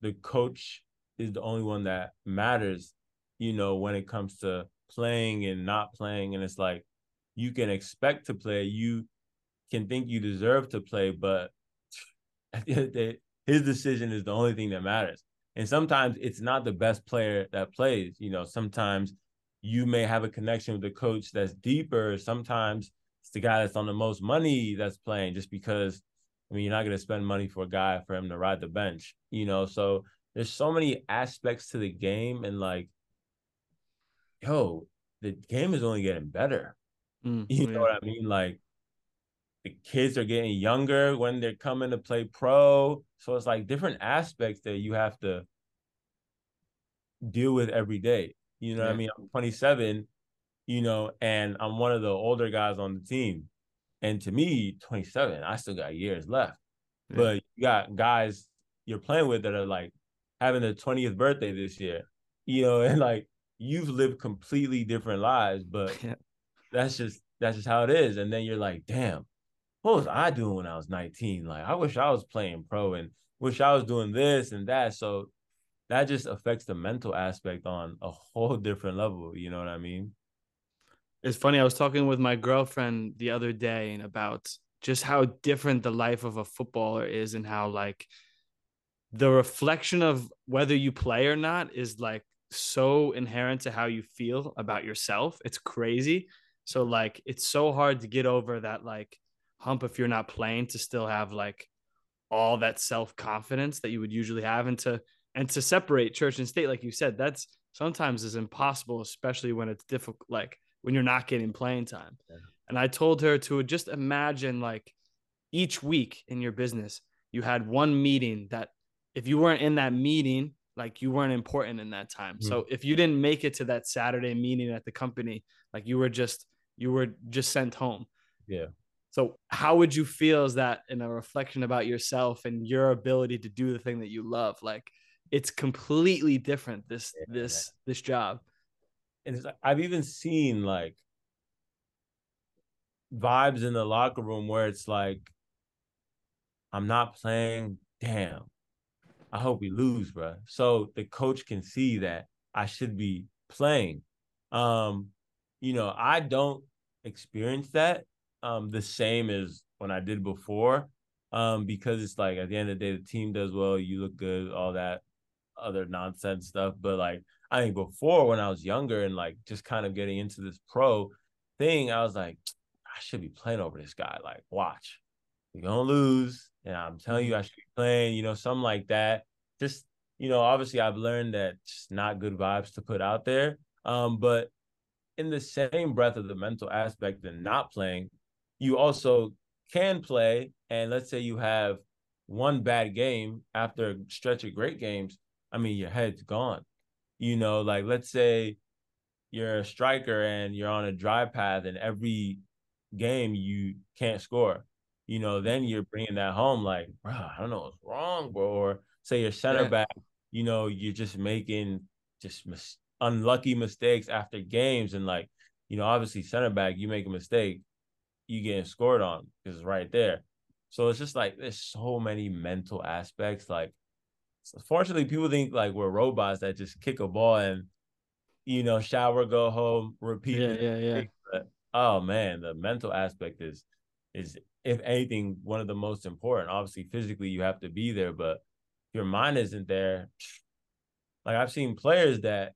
the coach is the only one that matters, you know, when it comes to playing and not playing. And it's like you can expect to play, you can think you deserve to play, but his decision is the only thing that matters. And sometimes it's not the best player that plays. You know, sometimes you may have a connection with the coach that's deeper. Sometimes it's the guy that's on the most money that's playing just because I mean you're not gonna spend money for a guy for him to ride the bench, you know. So there's so many aspects to the game and like yo, the game is only getting better. Mm, You yeah. know what I mean? Like the kids are getting younger when they're coming to play pro. So it's like different aspects that you have to deal with every day. You know what I mean? I'm 27, you know, and I'm one of the older guys on the team. And to me, 27, I still got years left. Yeah. But you got guys you're playing with that are like having their 20th birthday this year, you know, and like you've lived completely different lives, but Yeah. that's just that's just how it is. And then you're like, damn, what was I doing when I was 19? Like, I wish I was playing pro and wish I was doing this and that. So that just affects the mental aspect on a whole different level. You know what I mean? It's funny. I was talking with my girlfriend the other day and about just how different the life of a footballer is and how like the reflection of whether you play or not is like so inherent to how you feel about yourself. It's crazy. So like it's so hard to get over that like hump if you're not playing to still have like all that self-confidence that you would usually have and to and to separate church and state like you said that's sometimes is impossible especially when it's difficult like when you're not getting playing time Yeah. and i told her to just imagine like each week in your business you had one meeting that if you weren't in that meeting like you weren't important in that time so mm-hmm. if you didn't make it to that saturday meeting at the company like you were just you were just sent home Yeah. So how would you feel is that in a reflection about yourself and your ability to do the thing that you love? Like it's completely different this Yeah. this this job. And like, I've even seen like vibes in the locker room where it's like, I'm not playing. Damn. I hope we lose, bro. So the coach can see that I should be playing. Um, you know, I don't experience that um the same as when I did before. Um, because it's like at the end of the day, the team does well, you look good, all that other nonsense stuff. But like I think before when I was younger and like just kind of getting into this pro thing, I was like, I should be playing over this guy. Like, watch, you're gonna lose. And I'm telling you, I should be playing, you know, something like that. Just you know, obviously I've learned that it's not good vibes to put out there. Um, but in the same breath of the mental aspect and not playing, you also can play. And let's say you have one bad game after a stretch of great games. I mean, your head's gone. You know, like let's say you're a striker and you're on a dry path, and every game you can't score. You know, then you're bringing that home like, bro, I don't know what's wrong, bro. Or say your center yeah. back, you know, you're just making just mis- unlucky mistakes after games, and like, you know, obviously center back, you make a mistake, you getting scored on because it's right there. So it's just like there's so many mental aspects. Like, fortunately, people think like we're robots that just kick a ball and you know shower, go home, repeat. Yeah, yeah, yeah. But, oh man, the mental aspect is is if anything one of the most important. Obviously, physically you have to be there, but your mind isn't there. Like I've seen players that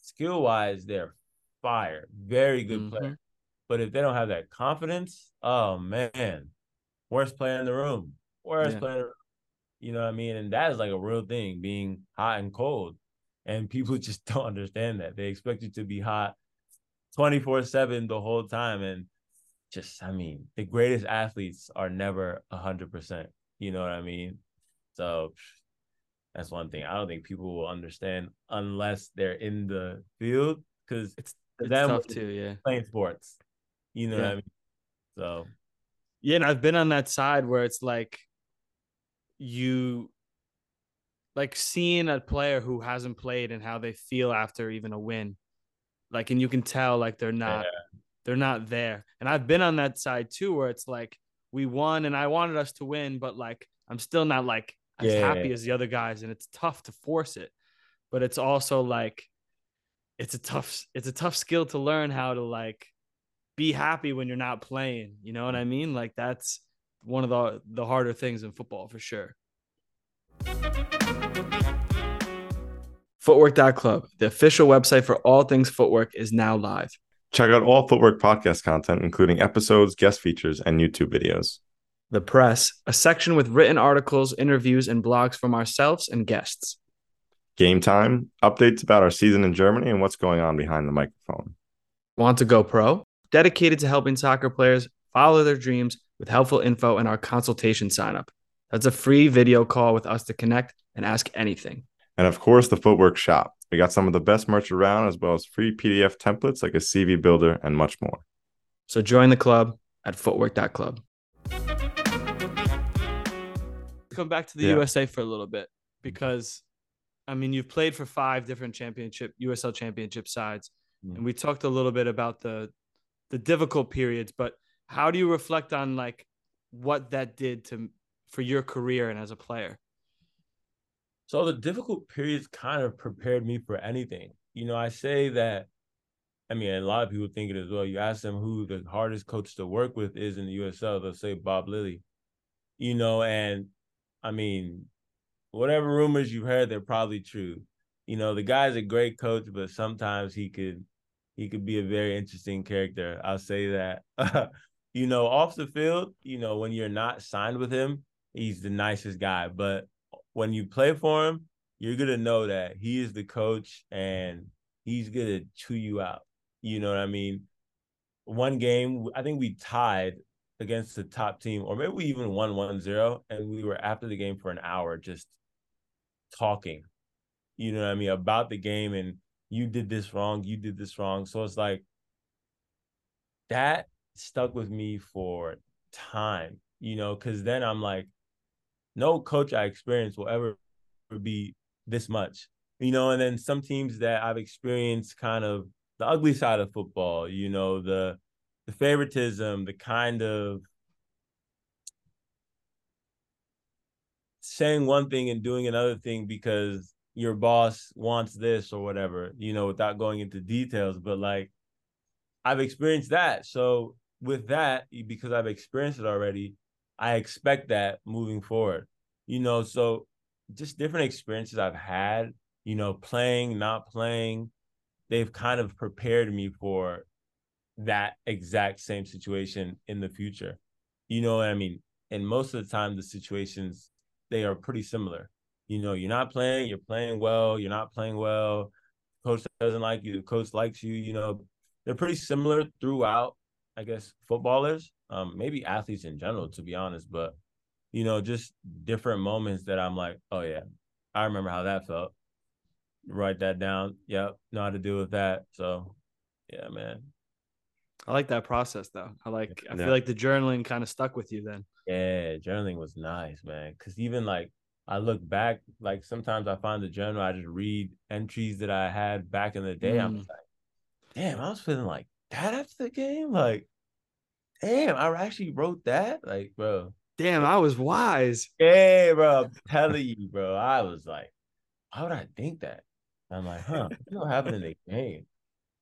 skill wise they're fire, very good mm-hmm. player, but if they don't have that confidence, oh man, worst player in the room, worst yeah. player. You know what I mean? And that is like a real thing, being hot and cold. And people just don't understand that. They expect you to be hot 24 7 the whole time. And just, I mean, the greatest athletes are never 100%. You know what I mean? So that's one thing. I don't think people will understand unless they're in the field because it's, it's tough too. Yeah. Playing sports. You know yeah. what I mean? So yeah, and I've been on that side where it's like you like seeing a player who hasn't played and how they feel after even a win. Like and you can tell like they're not yeah. they're not there. And I've been on that side too where it's like we won and I wanted us to win, but like I'm still not like as yeah. happy as the other guys and it's tough to force it. But it's also like it's a tough it's a tough skill to learn how to like be happy when you're not playing. You know what I mm. mean? Like that's one of the the harder things in football for sure. Footwork.club, the official website for all things footwork, is now live. Check out all Footwork podcast content, including episodes, guest features, and YouTube videos. The Press, a section with written articles, interviews, and blogs from ourselves and guests. Game Time, updates about our season in Germany and what's going on behind the microphone. Want to go pro? Dedicated to helping soccer players follow their dreams with helpful info and our consultation sign up. That's a free video call with us to connect and ask anything. And of course, the Footwork Shop. We got some of the best merch around, as well as free PDF templates like a CV builder and much more. So join the club at footwork.club. Come back to the yeah. USA for a little bit because, I mean, you've played for five different championship, USL championship sides. Mm. And we talked a little bit about the the difficult periods, but how do you reflect on like what that did to for your career and as a player? So the difficult periods kind of prepared me for anything. You know, I say that I mean, a lot of people think it as well. You ask them who the hardest coach to work with is in the USL, they'll say Bob Lilley. You know, and I mean, whatever rumors you've heard, they're probably true. You know, the guy's a great coach, but sometimes he could he could be a very interesting character. I'll say that. you know, off the field, you know, when you're not signed with him, he's the nicest guy. But when you play for him, you're gonna know that he is the coach and he's gonna chew you out. You know what I mean? One game, I think we tied against the top team, or maybe we even won 1-0, and we were after the game for an hour just talking. You know what I mean about the game and you did this wrong, you did this wrong. So it's like that stuck with me for time, you know, because then I'm like, no coach I experienced will ever be this much, you know. And then some teams that I've experienced kind of the ugly side of football, you know, the the favoritism, the kind of saying one thing and doing another thing because your boss wants this or whatever, you know, without going into details. But like, I've experienced that. So with that, because I've experienced it already, I expect that moving forward, you know. So just different experiences I've had, you know, playing, not playing, they've kind of prepared me for that exact same situation in the future. You know what I mean? And most of the time, the situations they are pretty similar You know, you're not playing, you're playing well, you're not playing well. Coach doesn't like you, coach likes you, you know. They're pretty similar throughout, I guess, footballers, um, maybe athletes in general, to be honest, but you know, just different moments that I'm like, oh yeah, I remember how that felt. Write that down. Yep, know how to deal with that. So yeah, man. I like that process though. I like I Yeah. feel like the journaling kind of stuck with you then. Yeah, journaling was nice, man. Cause even like I look back, like sometimes I find the journal, I just read entries that I had back in the day. I'm Mm. like, damn, I was feeling like that after the game. Like, damn, I actually wrote that. Like, bro. Damn, I was wise. Yeah, bro. I'm telling you, bro. I was like, why would I think that? I'm like, huh, what happened in the game?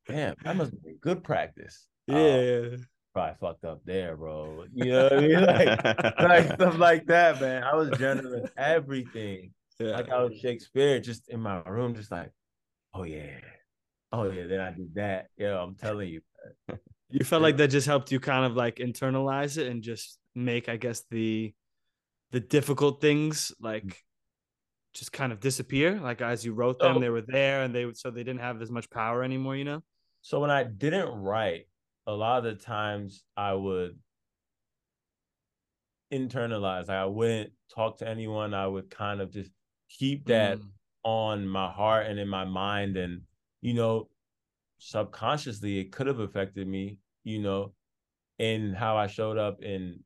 Damn, that must be good practice. Yeah, yeah. Probably fucked up there, bro. You know what I mean? Like, like stuff like that, man. I was journaling everything. yeah. Like I was Shakespeare, just in my room, just like, oh yeah, oh yeah. Then I did that. Yeah, I'm telling you. You felt like that just helped you kind of like internalize it and just make, I guess, the the difficult things like mm. just kind of disappear. Like as you wrote them, So- they were there and they would so they didn't have as much power anymore, you know? So when I didn't write, a lot of the times I would internalize. Like I wouldn't talk to anyone. I would kind of just keep that Mm. on my heart and in my mind. And, you know, subconsciously, it could have affected me, you know, in how I showed up in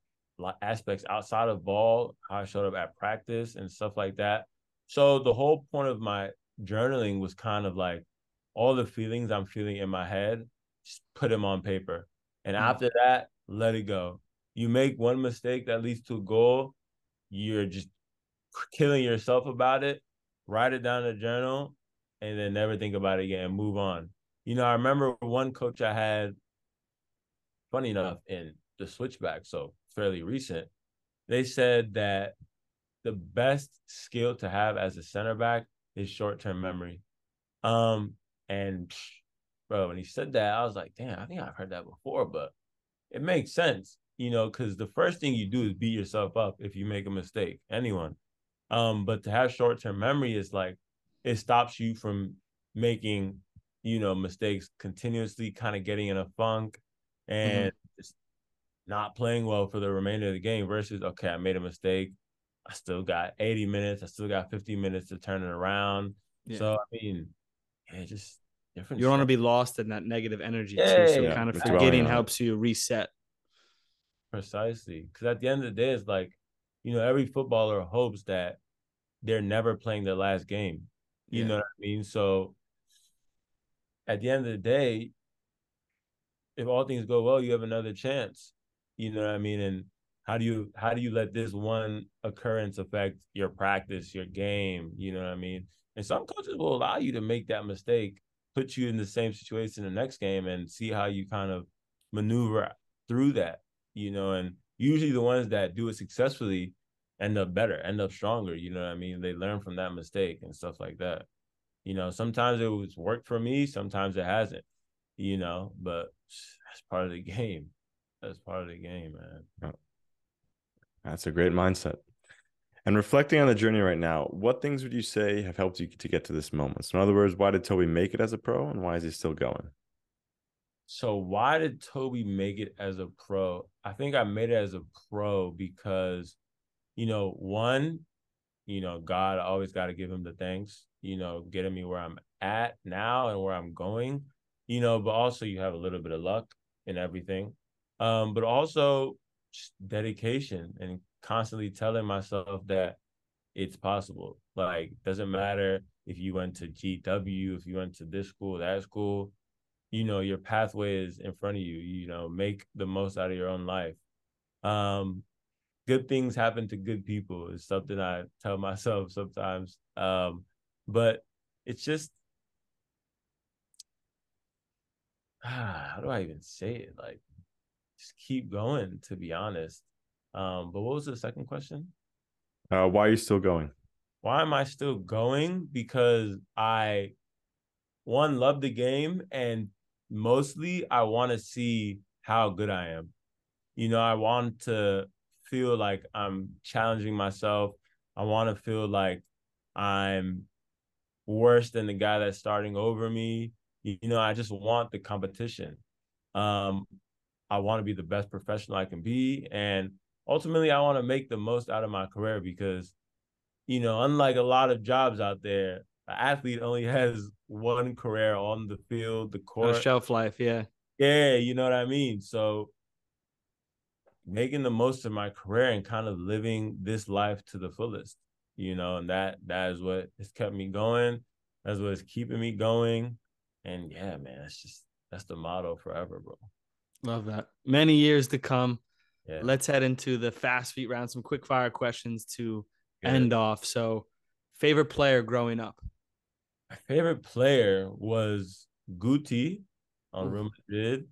aspects outside of ball, how I showed up at practice and stuff like that. So the whole point of my journaling was kind of like all the feelings I'm feeling in my head, just put them on paper. And Mm. after that, let it go. You make one mistake that leads to a goal, you're just killing yourself about it. Write it down in a journal and then never think about it again move on. You know, I remember one coach I had, funny enough, in the switchback, so fairly recent, they said that the best skill to have as a center back is short-term memory. Um, and bro, when he said that, I was like, damn, I think I've heard that before, but it makes sense, you know, because the first thing you do is beat yourself up if you make a mistake, anyone. Um, but to have short-term memory is like it stops you from making, you know, mistakes continuously, kind of getting in a funk and just not playing well for the remainder of the game versus okay, I made a mistake. I still got 80 minutes, I still got 50 minutes to turn it around. Yeah. So I mean, yeah, just different. You don't want to be lost in that negative energy too. So yeah, kind of forgetting helps you reset. Precisely. Because at the end of the day, it's like, you know, every footballer hopes that they're never playing their last game. You Yeah. know what I mean? So at the end of the day, if all things go well, you have another chance. You know what I mean? And how do you how do you let this one occurrence affect your practice, your game? You know what I mean? And some coaches will allow you to make that mistake, put you in the same situation the next game and see how you kind of maneuver through that, you know, and usually the ones that do it successfully end up better, end up stronger, you know what I mean? They learn from that mistake and stuff like that. You know, sometimes it was worked for me, sometimes it hasn't, you know, but that's part of the game. That's part of the game, man. That's a great mindset. And reflecting on the journey right now, what things would you say have helped you to get to this moment? So, in other words, why did Tobi make it as a pro, and why is he still going? So why did Tobi make it as a pro? I think I made it as a pro because, you know, one, you know, God I always got to give him the thanks, you know, getting me where I'm at now and where I'm going, you know, but also you have a little bit of luck in everything. Um, but also dedication and constantly telling myself that it's possible. Like, doesn't matter if you went to GW, if you went to this school, that school, you know your pathway is in front of you you know make the most out of your own life. Um good things happen to good people is something i tell myself sometimes um but it's just ah, how do i even say it? Like just keep going to be honest um but what was the second question Uh, why are you still going? why am I still going? Because I one love the game and mostly I want to see how good I am. You know, I want to feel like I'm challenging myself. I want to feel like I'm worse than the guy that's starting over me. You, you know, I just want the competition. Um, I want to be the best professional I can be. And ultimately, I want to make the most out of my career because, you know, unlike a lot of jobs out there, an athlete only has one career on the field, the No court. shelf life, yeah. Yeah, you know what I mean? So making the most of my career and kind of living this life to the fullest, you know, and that that is what has kept me going. That's what is keeping me going. And yeah, man, it's just that's the motto forever, bro. Love that. Many years to come. Yeah. Let's head into the fast feet round, some quick fire questions to Good. end off. So, favorite player growing up? My favorite player was Guti on Oof. Real Madrid.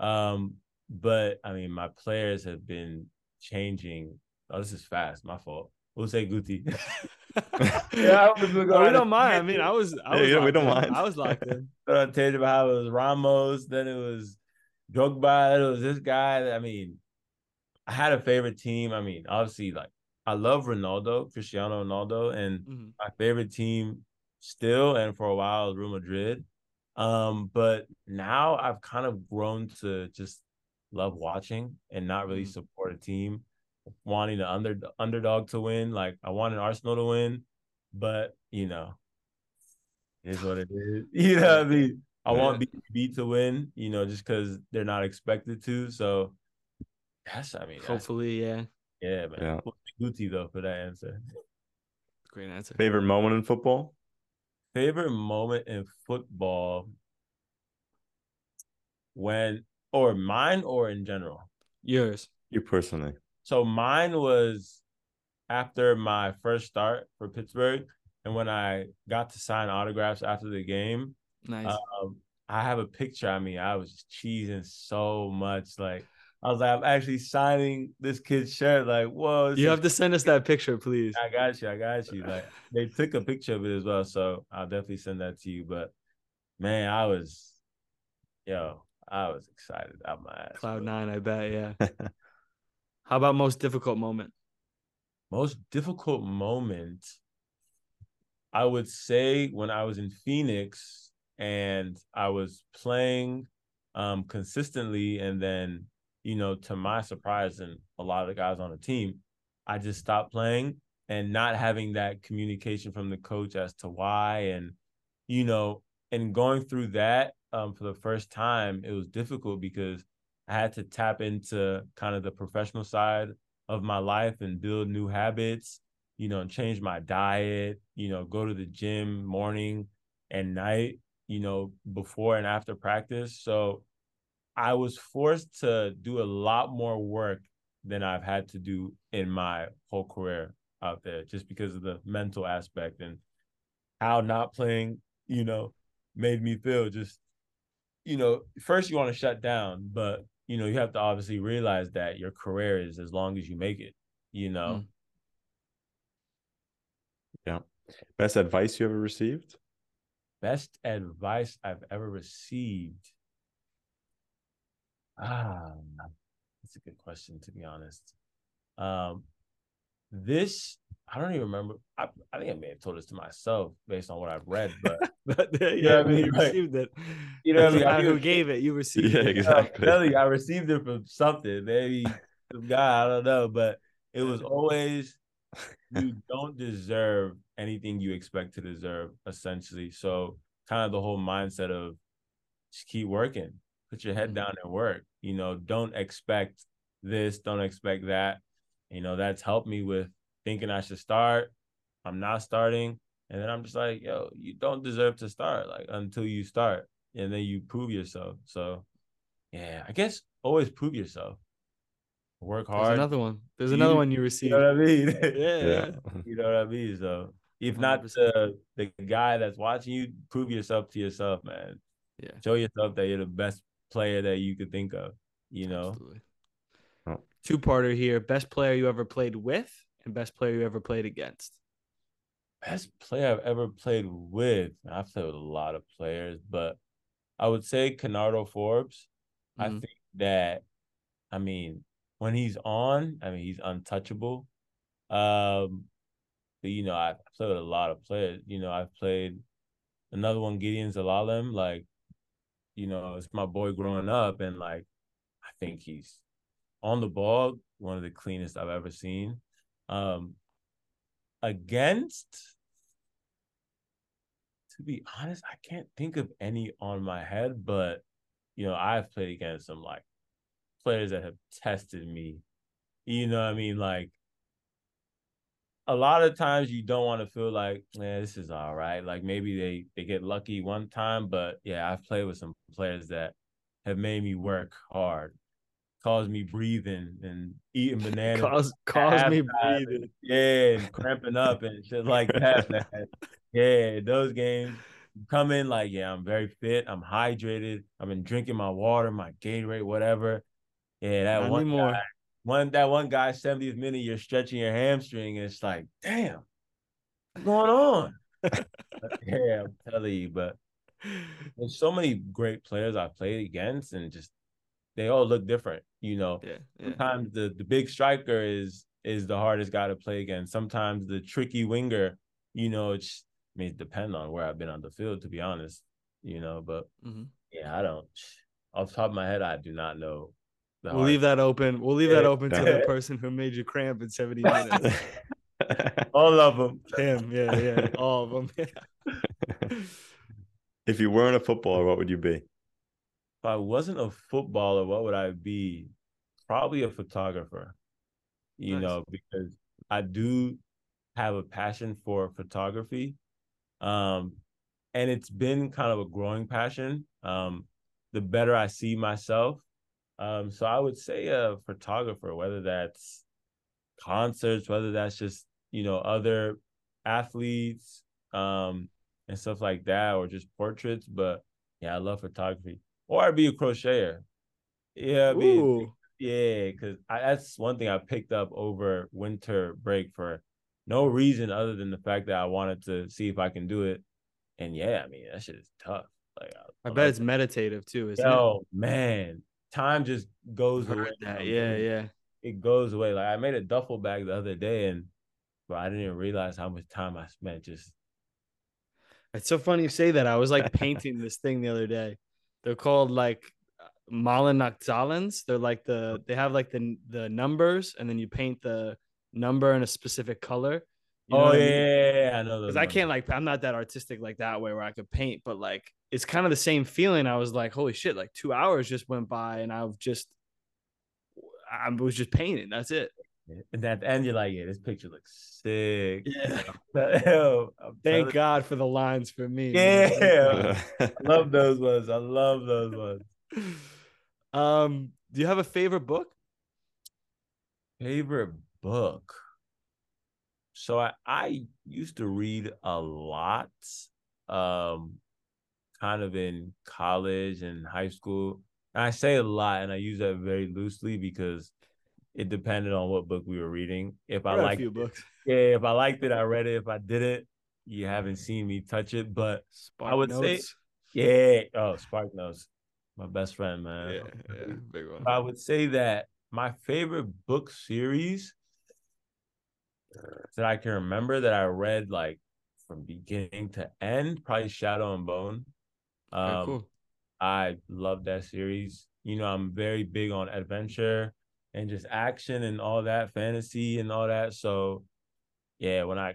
Um, but I mean, my players have been changing. Oh, this is fast. My fault. We'll say Guti. Yeah, I was gonna Oh, we don't mind. I mean, I was, I Yeah, was yeah, we locked don't in. mind. I was locked in. But I told you about how it was Ramos, then it was Drogba, then it was this guy. I mean, I had a favorite team. I mean, obviously, like I love Ronaldo, Cristiano Ronaldo, and Mhm. my favorite team still and for a while was Real Madrid. Um, but now I've kind of grown to just love watching and not really Mhm. support a team, wanting the under underdog to win. Like I wanted Arsenal to win, but you know, is what it is. You know what I mean? I want BB to win, you know, just because they're not expected to. So that's I mean, that's, Hopefully, yeah. yeah, man. Yeah. Gucci though for that answer. Great answer. Favorite moment in football? Favorite moment in football when or mine or in general. Yours. You personally. So mine was after my first start for Pittsburgh and when I got to sign autographs after the game. Nice. Um, I have a picture. I mean, I was just cheesing so much. Like I was like, I'm actually signing this kid's shirt. Like, whoa! you have to send us that picture, please. I got you. I got you. Like they took a picture of it as well, so I'll definitely send that to you. But man, I was, yo, I was excited out my ass. Cloud nine, I bet. Yeah. How about most difficult moment? Most difficult moment, I would say, when I was in Phoenix and I was playing um consistently, and then you know, to my surprise, and a lot of the guys on the team, I just stopped playing and not having that communication from the coach as to why, and you know, and going through that um for the first time, it was difficult because I had to tap into kind of the professional side of my life and build new habits, you know, and change my diet, you know, go to the gym morning and night, you know, before and after practice. So I was forced to do a lot more work than I've had to do in my whole career out there just because of the mental aspect and how not playing, you know, made me feel just you know, first you want to shut down, but you know, you have to obviously realize that your career is as long as you make it, you know. Mm. Yeah. Best advice you ever received? Best advice I've ever received. Ah, that's a good question to be honest. Um this I don't even remember. I, I think I may have told this to myself based on what I've read, but But yeah, I mean, you like, received it. you know what I mean? I who gave it, you received Yeah, it. exactly. You, I received it from something, maybe some guy, I don't know, but it was always you don't deserve anything you expect to deserve, essentially. So kind of the whole mindset of just keep working, put your head mm-hmm. down and work. You know, don't expect this, don't expect that. You know, that's helped me with thinking I should start. I'm not starting. And then I'm just like, yo, you don't deserve to start, like until you start. And then you prove yourself. So yeah, I guess always prove yourself. Work There's hard. another one. There's You- another one you receive. You know what I mean? yeah, Yeah. you know what I mean? So if not 100%. the the guy that's watching you, prove yourself to yourself, man. Yeah. Show yourself that you're the best player that you could think of. You know, Oh. Two parter here. Best player you ever played with and best player you ever played against. best player I've ever played with. I've played with a lot of players, but I would say Kenardo Forbes. I Mhm. think that, I mean, when he's on, I mean, he's untouchable. Um, but you know, I played with a lot of players. You know, I've played another one, Gideon Zelalem. Like, you know, it's my boy growing up, and like, I think he's on the ball one of the cleanest I've ever seen. Um, against, to be honest, I can't think of any on my head, but you know, I've played against some like players that have tested me. You know what I mean? Like a lot of times you don't want to feel like, man, this is all right. Like maybe they they get lucky one time, but yeah, I've played with some players that have made me work hard, caused me breathing and eating bananas. Cause cause me breathing. Yeah, and cramping up and shit like that. man. Yeah, those games come in like, yeah, I'm very fit. I'm hydrated. I've been drinking my water, my Gatorade, whatever. Yeah, that Not one anymore. guy, one that one guy, 70th minute, you're stretching your hamstring, and it's like, damn, what's going on? yeah, I'm telling you, but there's so many great players I played against, and just they all look different. You know, Yeah, yeah. sometimes the the big striker is is the hardest guy to play against. Sometimes the tricky winger, you know, it's I mean, it depends on where I've been on the field, to be honest. You know, but Mhm. yeah, I don't. Off the top of my head, I do not know. The We'll leave that open. We'll leave that open to the person who made you cramp in 70 minutes. all of them. Him, yeah, yeah, all of them. if you weren't a footballer, what would you be? If I wasn't a footballer, what would I be? Probably a photographer. You Nice. know, because I do have a passion for photography. Um, and it's been kind of a growing passion. Um, the better I see myself. Um, so I would say a photographer, whether that's concerts, whether that's just, you know, other athletes, um, and stuff like that, or just portraits. But yeah, I love photography. Or I'd be a crocheter. Yeah, I mean, Ooh, yeah, because that's one thing I picked up over winter break for no reason other than the fact that I wanted to see if I can do it. And yeah, I mean that shit is tough. Like I bet it's meditative too, isn't yo man, time just goes away. that. Yeah, yeah. It goes away. Like I made a duffel bag the other day, and but I didn't even realize how much time I spent just. It's so funny you say that. I was like painting this thing the other day. They're called like Malinakzalens. They're like the they have like the the numbers, and then you paint the number in a specific color. You know oh what I yeah, mean? yeah, yeah, I know those. because I can't like I'm not that artistic like that way where I could paint, but like it's kind of the same feeling. I was like, holy shit, like two hours just went by and I've just I was just painting. That's it. And at the end, you're like, yeah, this picture looks sick. Yeah. Yo, Thank telling- God for the lines for me. Yeah. I love those ones. I love those ones. Um, do you have a favorite book? Favorite book. So I, I used to read a lot, um, kind of in college and high school. And I say a lot, and I use that very loosely because it depended on what book we were reading. If I a liked few it, books. yeah, if I liked it, I read it. If I didn't, you haven't seen me touch it. But Spark would say- yeah, oh, Spark Notes, my best friend, man. Yeah, yeah, big one. I would say that my favorite book series that I can remember that I read like from beginning to end, probably Shadow and Bone. Okay, Um, cool. I love that series. You know, I'm very big on adventure and just action and all that, fantasy and all that. So, yeah, when I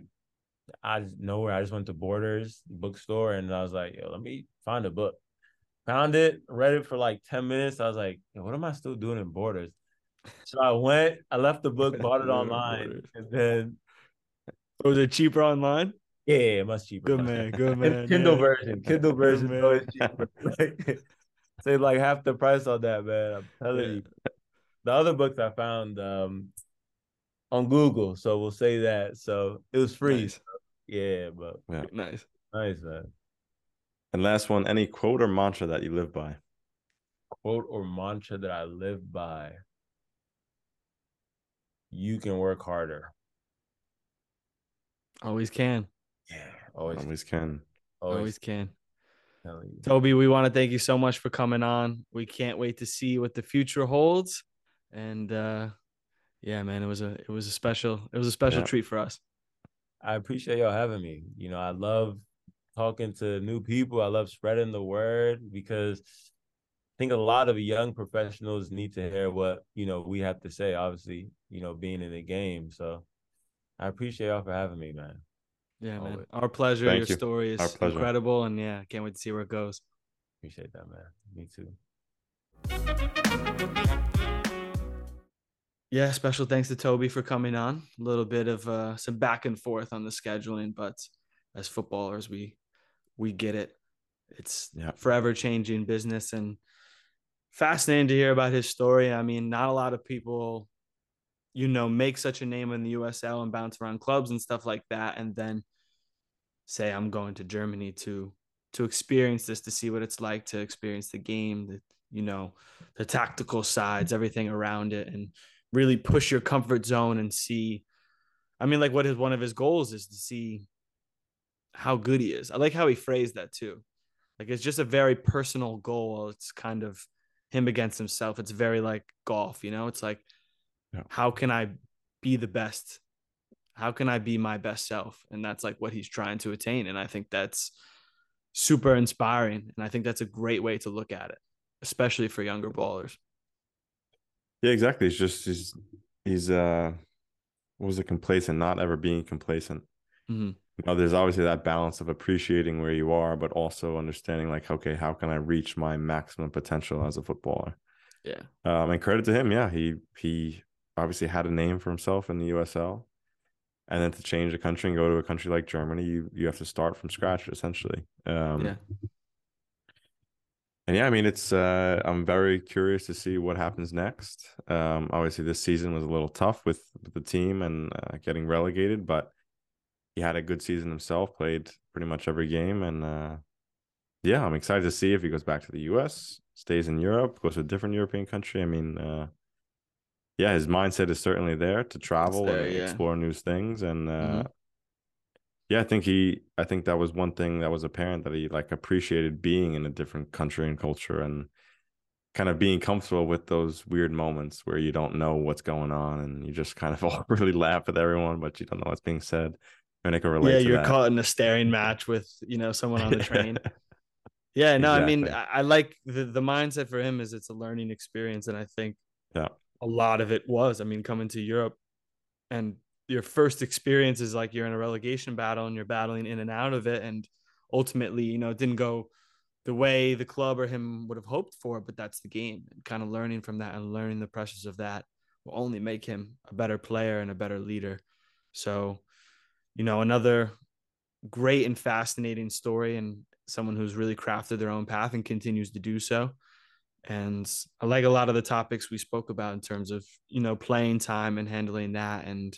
I just nowhere, I just went to Borders bookstore and I was like, yo, let me find a book. Found it, read it for like 10 minutes. I was like, what am I still doing in Borders? So I went, I left the book, bought it online, and then Was it cheaper online? yeah, much cheaper. Good man, good man. Kindle yeah. version. Kindle Good version man. always cheaper. Like, Save like half the price on that, man. I'm telling Yeah. you. The other books I found um on Google, so we'll say that. So it was free. Nice. Yeah, but Nice. nice, man. And last one, any quote or mantra that you live by? Quote or mantra that I live by. You can work harder. Always can. Yeah, always, Always can. always, Always can. telling. Tobi, we want to thank you so much for coming on. We can't wait to see what the future holds. And uh yeah, man, it was a it was a special it was a special Yeah. treat for us. I appreciate y'all having me. You know, I love talking to new people. I love spreading the word because I think a lot of young professionals need to hear what, you know, we have to say, obviously, you know, being in the game. So I appreciate y'all for having me, man. Yeah, man. Our pleasure. Thank Your you. story is incredible. And yeah, can't wait to see where it goes. Appreciate that, man. Me too. Yeah, special thanks to Tobi for coming on. A little bit of uh, some back and forth on the scheduling, but as footballers, we we get it. It's Yeah. forever changing business and fascinating to hear about his story. I mean, not a lot of people, you know, make such a name in the USL and bounce around clubs and stuff like that, and then say I'm going to Germany to to experience this, to see what it's like to experience the game, the you know, the tactical sides, everything around it, and really push your comfort zone and see. I mean, like what is one of his goals is to see how good he is. I like how he phrased that too. Like it's just a very personal goal. It's kind of him against himself. It's very like golf, you know. It's like, Yeah. how can I be the best? How can I be my best self? And that's like what he's trying to attain. And I think that's super inspiring. And I think that's a great way to look at it, especially for younger ballers. Yeah, exactly. He's just he's he's uh what was it complacent, not ever being complacent. Mhm. You know, there's obviously that balance of appreciating where you are, but also understanding like, okay, how can I reach my maximum potential as a footballer? Yeah. Um, and credit to him, yeah, he he obviously had a name for himself in the USL, and then to change the country and go to a country like Germany, you you have to start from scratch essentially. Um, Yeah. and yeah, I mean, it's uh, I'm very curious to see what happens next. Um, obviously, this season was a little tough with, with the team and uh, getting relegated, but he had a good season himself. Played pretty much every game, and uh, yeah, I'm excited to see if he goes back to the U.S., stays in Europe, goes to a different European country. I mean, uh, yeah, his mindset is certainly there to travel there, and yeah. explore new things, and uh, Mhm. yeah, I think he, I think that was one thing that was apparent that he like appreciated being in a different country and culture and kind of being comfortable with those weird moments where you don't know what's going on and you just kind of all really laugh with everyone, but you don't know what's being said. And I can relate yeah, you're that. caught in a staring match with you know someone on the train. Yeah, no, I mean, I, I like the the mindset for him is it's a learning experience, and I think Yeah. A lot of it was. I mean, coming to Europe, and your first experience is like you're in a relegation battle and you're battling in and out of it, and ultimately, you know, it didn't go the way the club or him would have hoped for, but that's the game. And kind of learning from that and learning the pressures of that will only make him a better player and a better leader. So, you know, another great and fascinating story and someone who's really crafted their own path and continues to do so. And I like a lot of the topics we spoke about in terms of, you know, playing time and handling that and,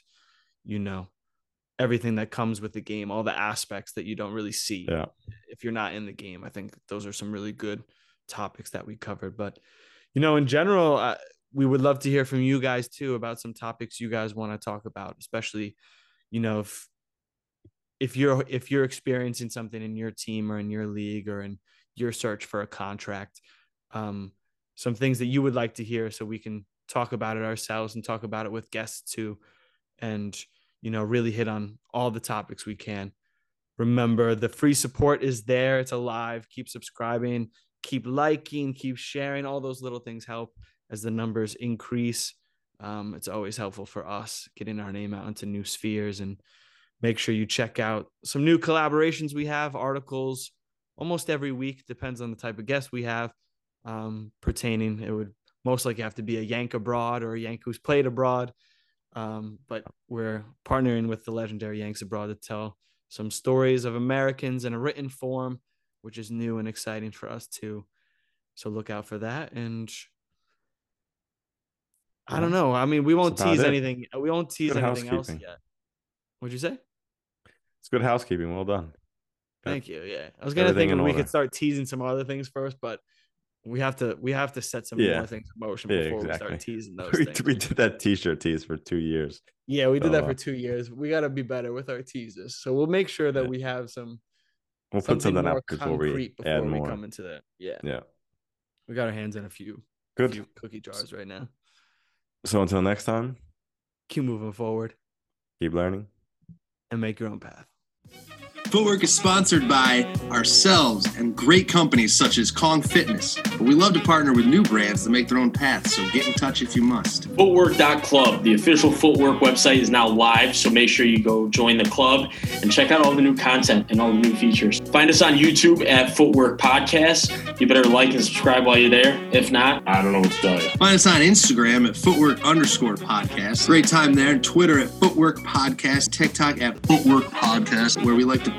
you know, everything that comes with the game, all the aspects that you don't really see Yeah. if you're not in the game. I think those are some really good topics that we covered. But, you know, in general, uh, we would love to hear from you guys too about some topics you guys want to talk about, especially, you know, if if you're if you're experiencing something in your team or in your league or in your search for a contract, um, some things that you would like to hear so we can talk about it ourselves and talk about it with guests too, and you know really hit on all the topics we can. Remember, the free support is there. It's alive. Keep subscribing, keep liking, keep sharing. All those little things help as the numbers increase. Um, it's always helpful for us getting our name out into new spheres and make sure you check out some new collaborations we have, articles almost every week, depends on the type of guest we have um, pertaining. It would most likely have to be a Yank abroad or a Yank who's played abroad. Um, but we're partnering with the legendary Yanks abroad to tell some stories of Americans in a written form, which is new and exciting for us too. So look out for that. And I don't know. I mean, we won't tease it. anything. We won't tease Good anything else yet. What'd you say? It's good housekeeping. Well done. Thank you. Yeah, I was gonna everything think we order. could start teasing some other things first, but we have to we have to set some Yeah. more things in motion Yeah, before we start teasing those We, things. we did that t-shirt tease for two years. yeah, we did So, that uh, for two years. We got to be better with our teasers, so we'll make sure that Yeah. we have some We'll put something up before we before add we more. come into that. Yeah, Yeah. we got our hands in a few Good. few cookie jars right now. So until next time, Keep moving forward. keep learning. and make your own path. Footwork is sponsored by ourselves and great companies such as Kong Fitness. But we love to partner with new brands to make their own paths, so get in touch if you must. Footwork.club, the official footwork website, is now live, so make sure you go join the club and check out all the new content and all the new features. Find us on YouTube at Footwork Podcast. You better like and subscribe while you're there. If not, I don't know what to tell you. Find us on Instagram at footwork underscore podcast. Great time there. And Twitter at footwork podcast. TikTok at footwork podcast, where we like to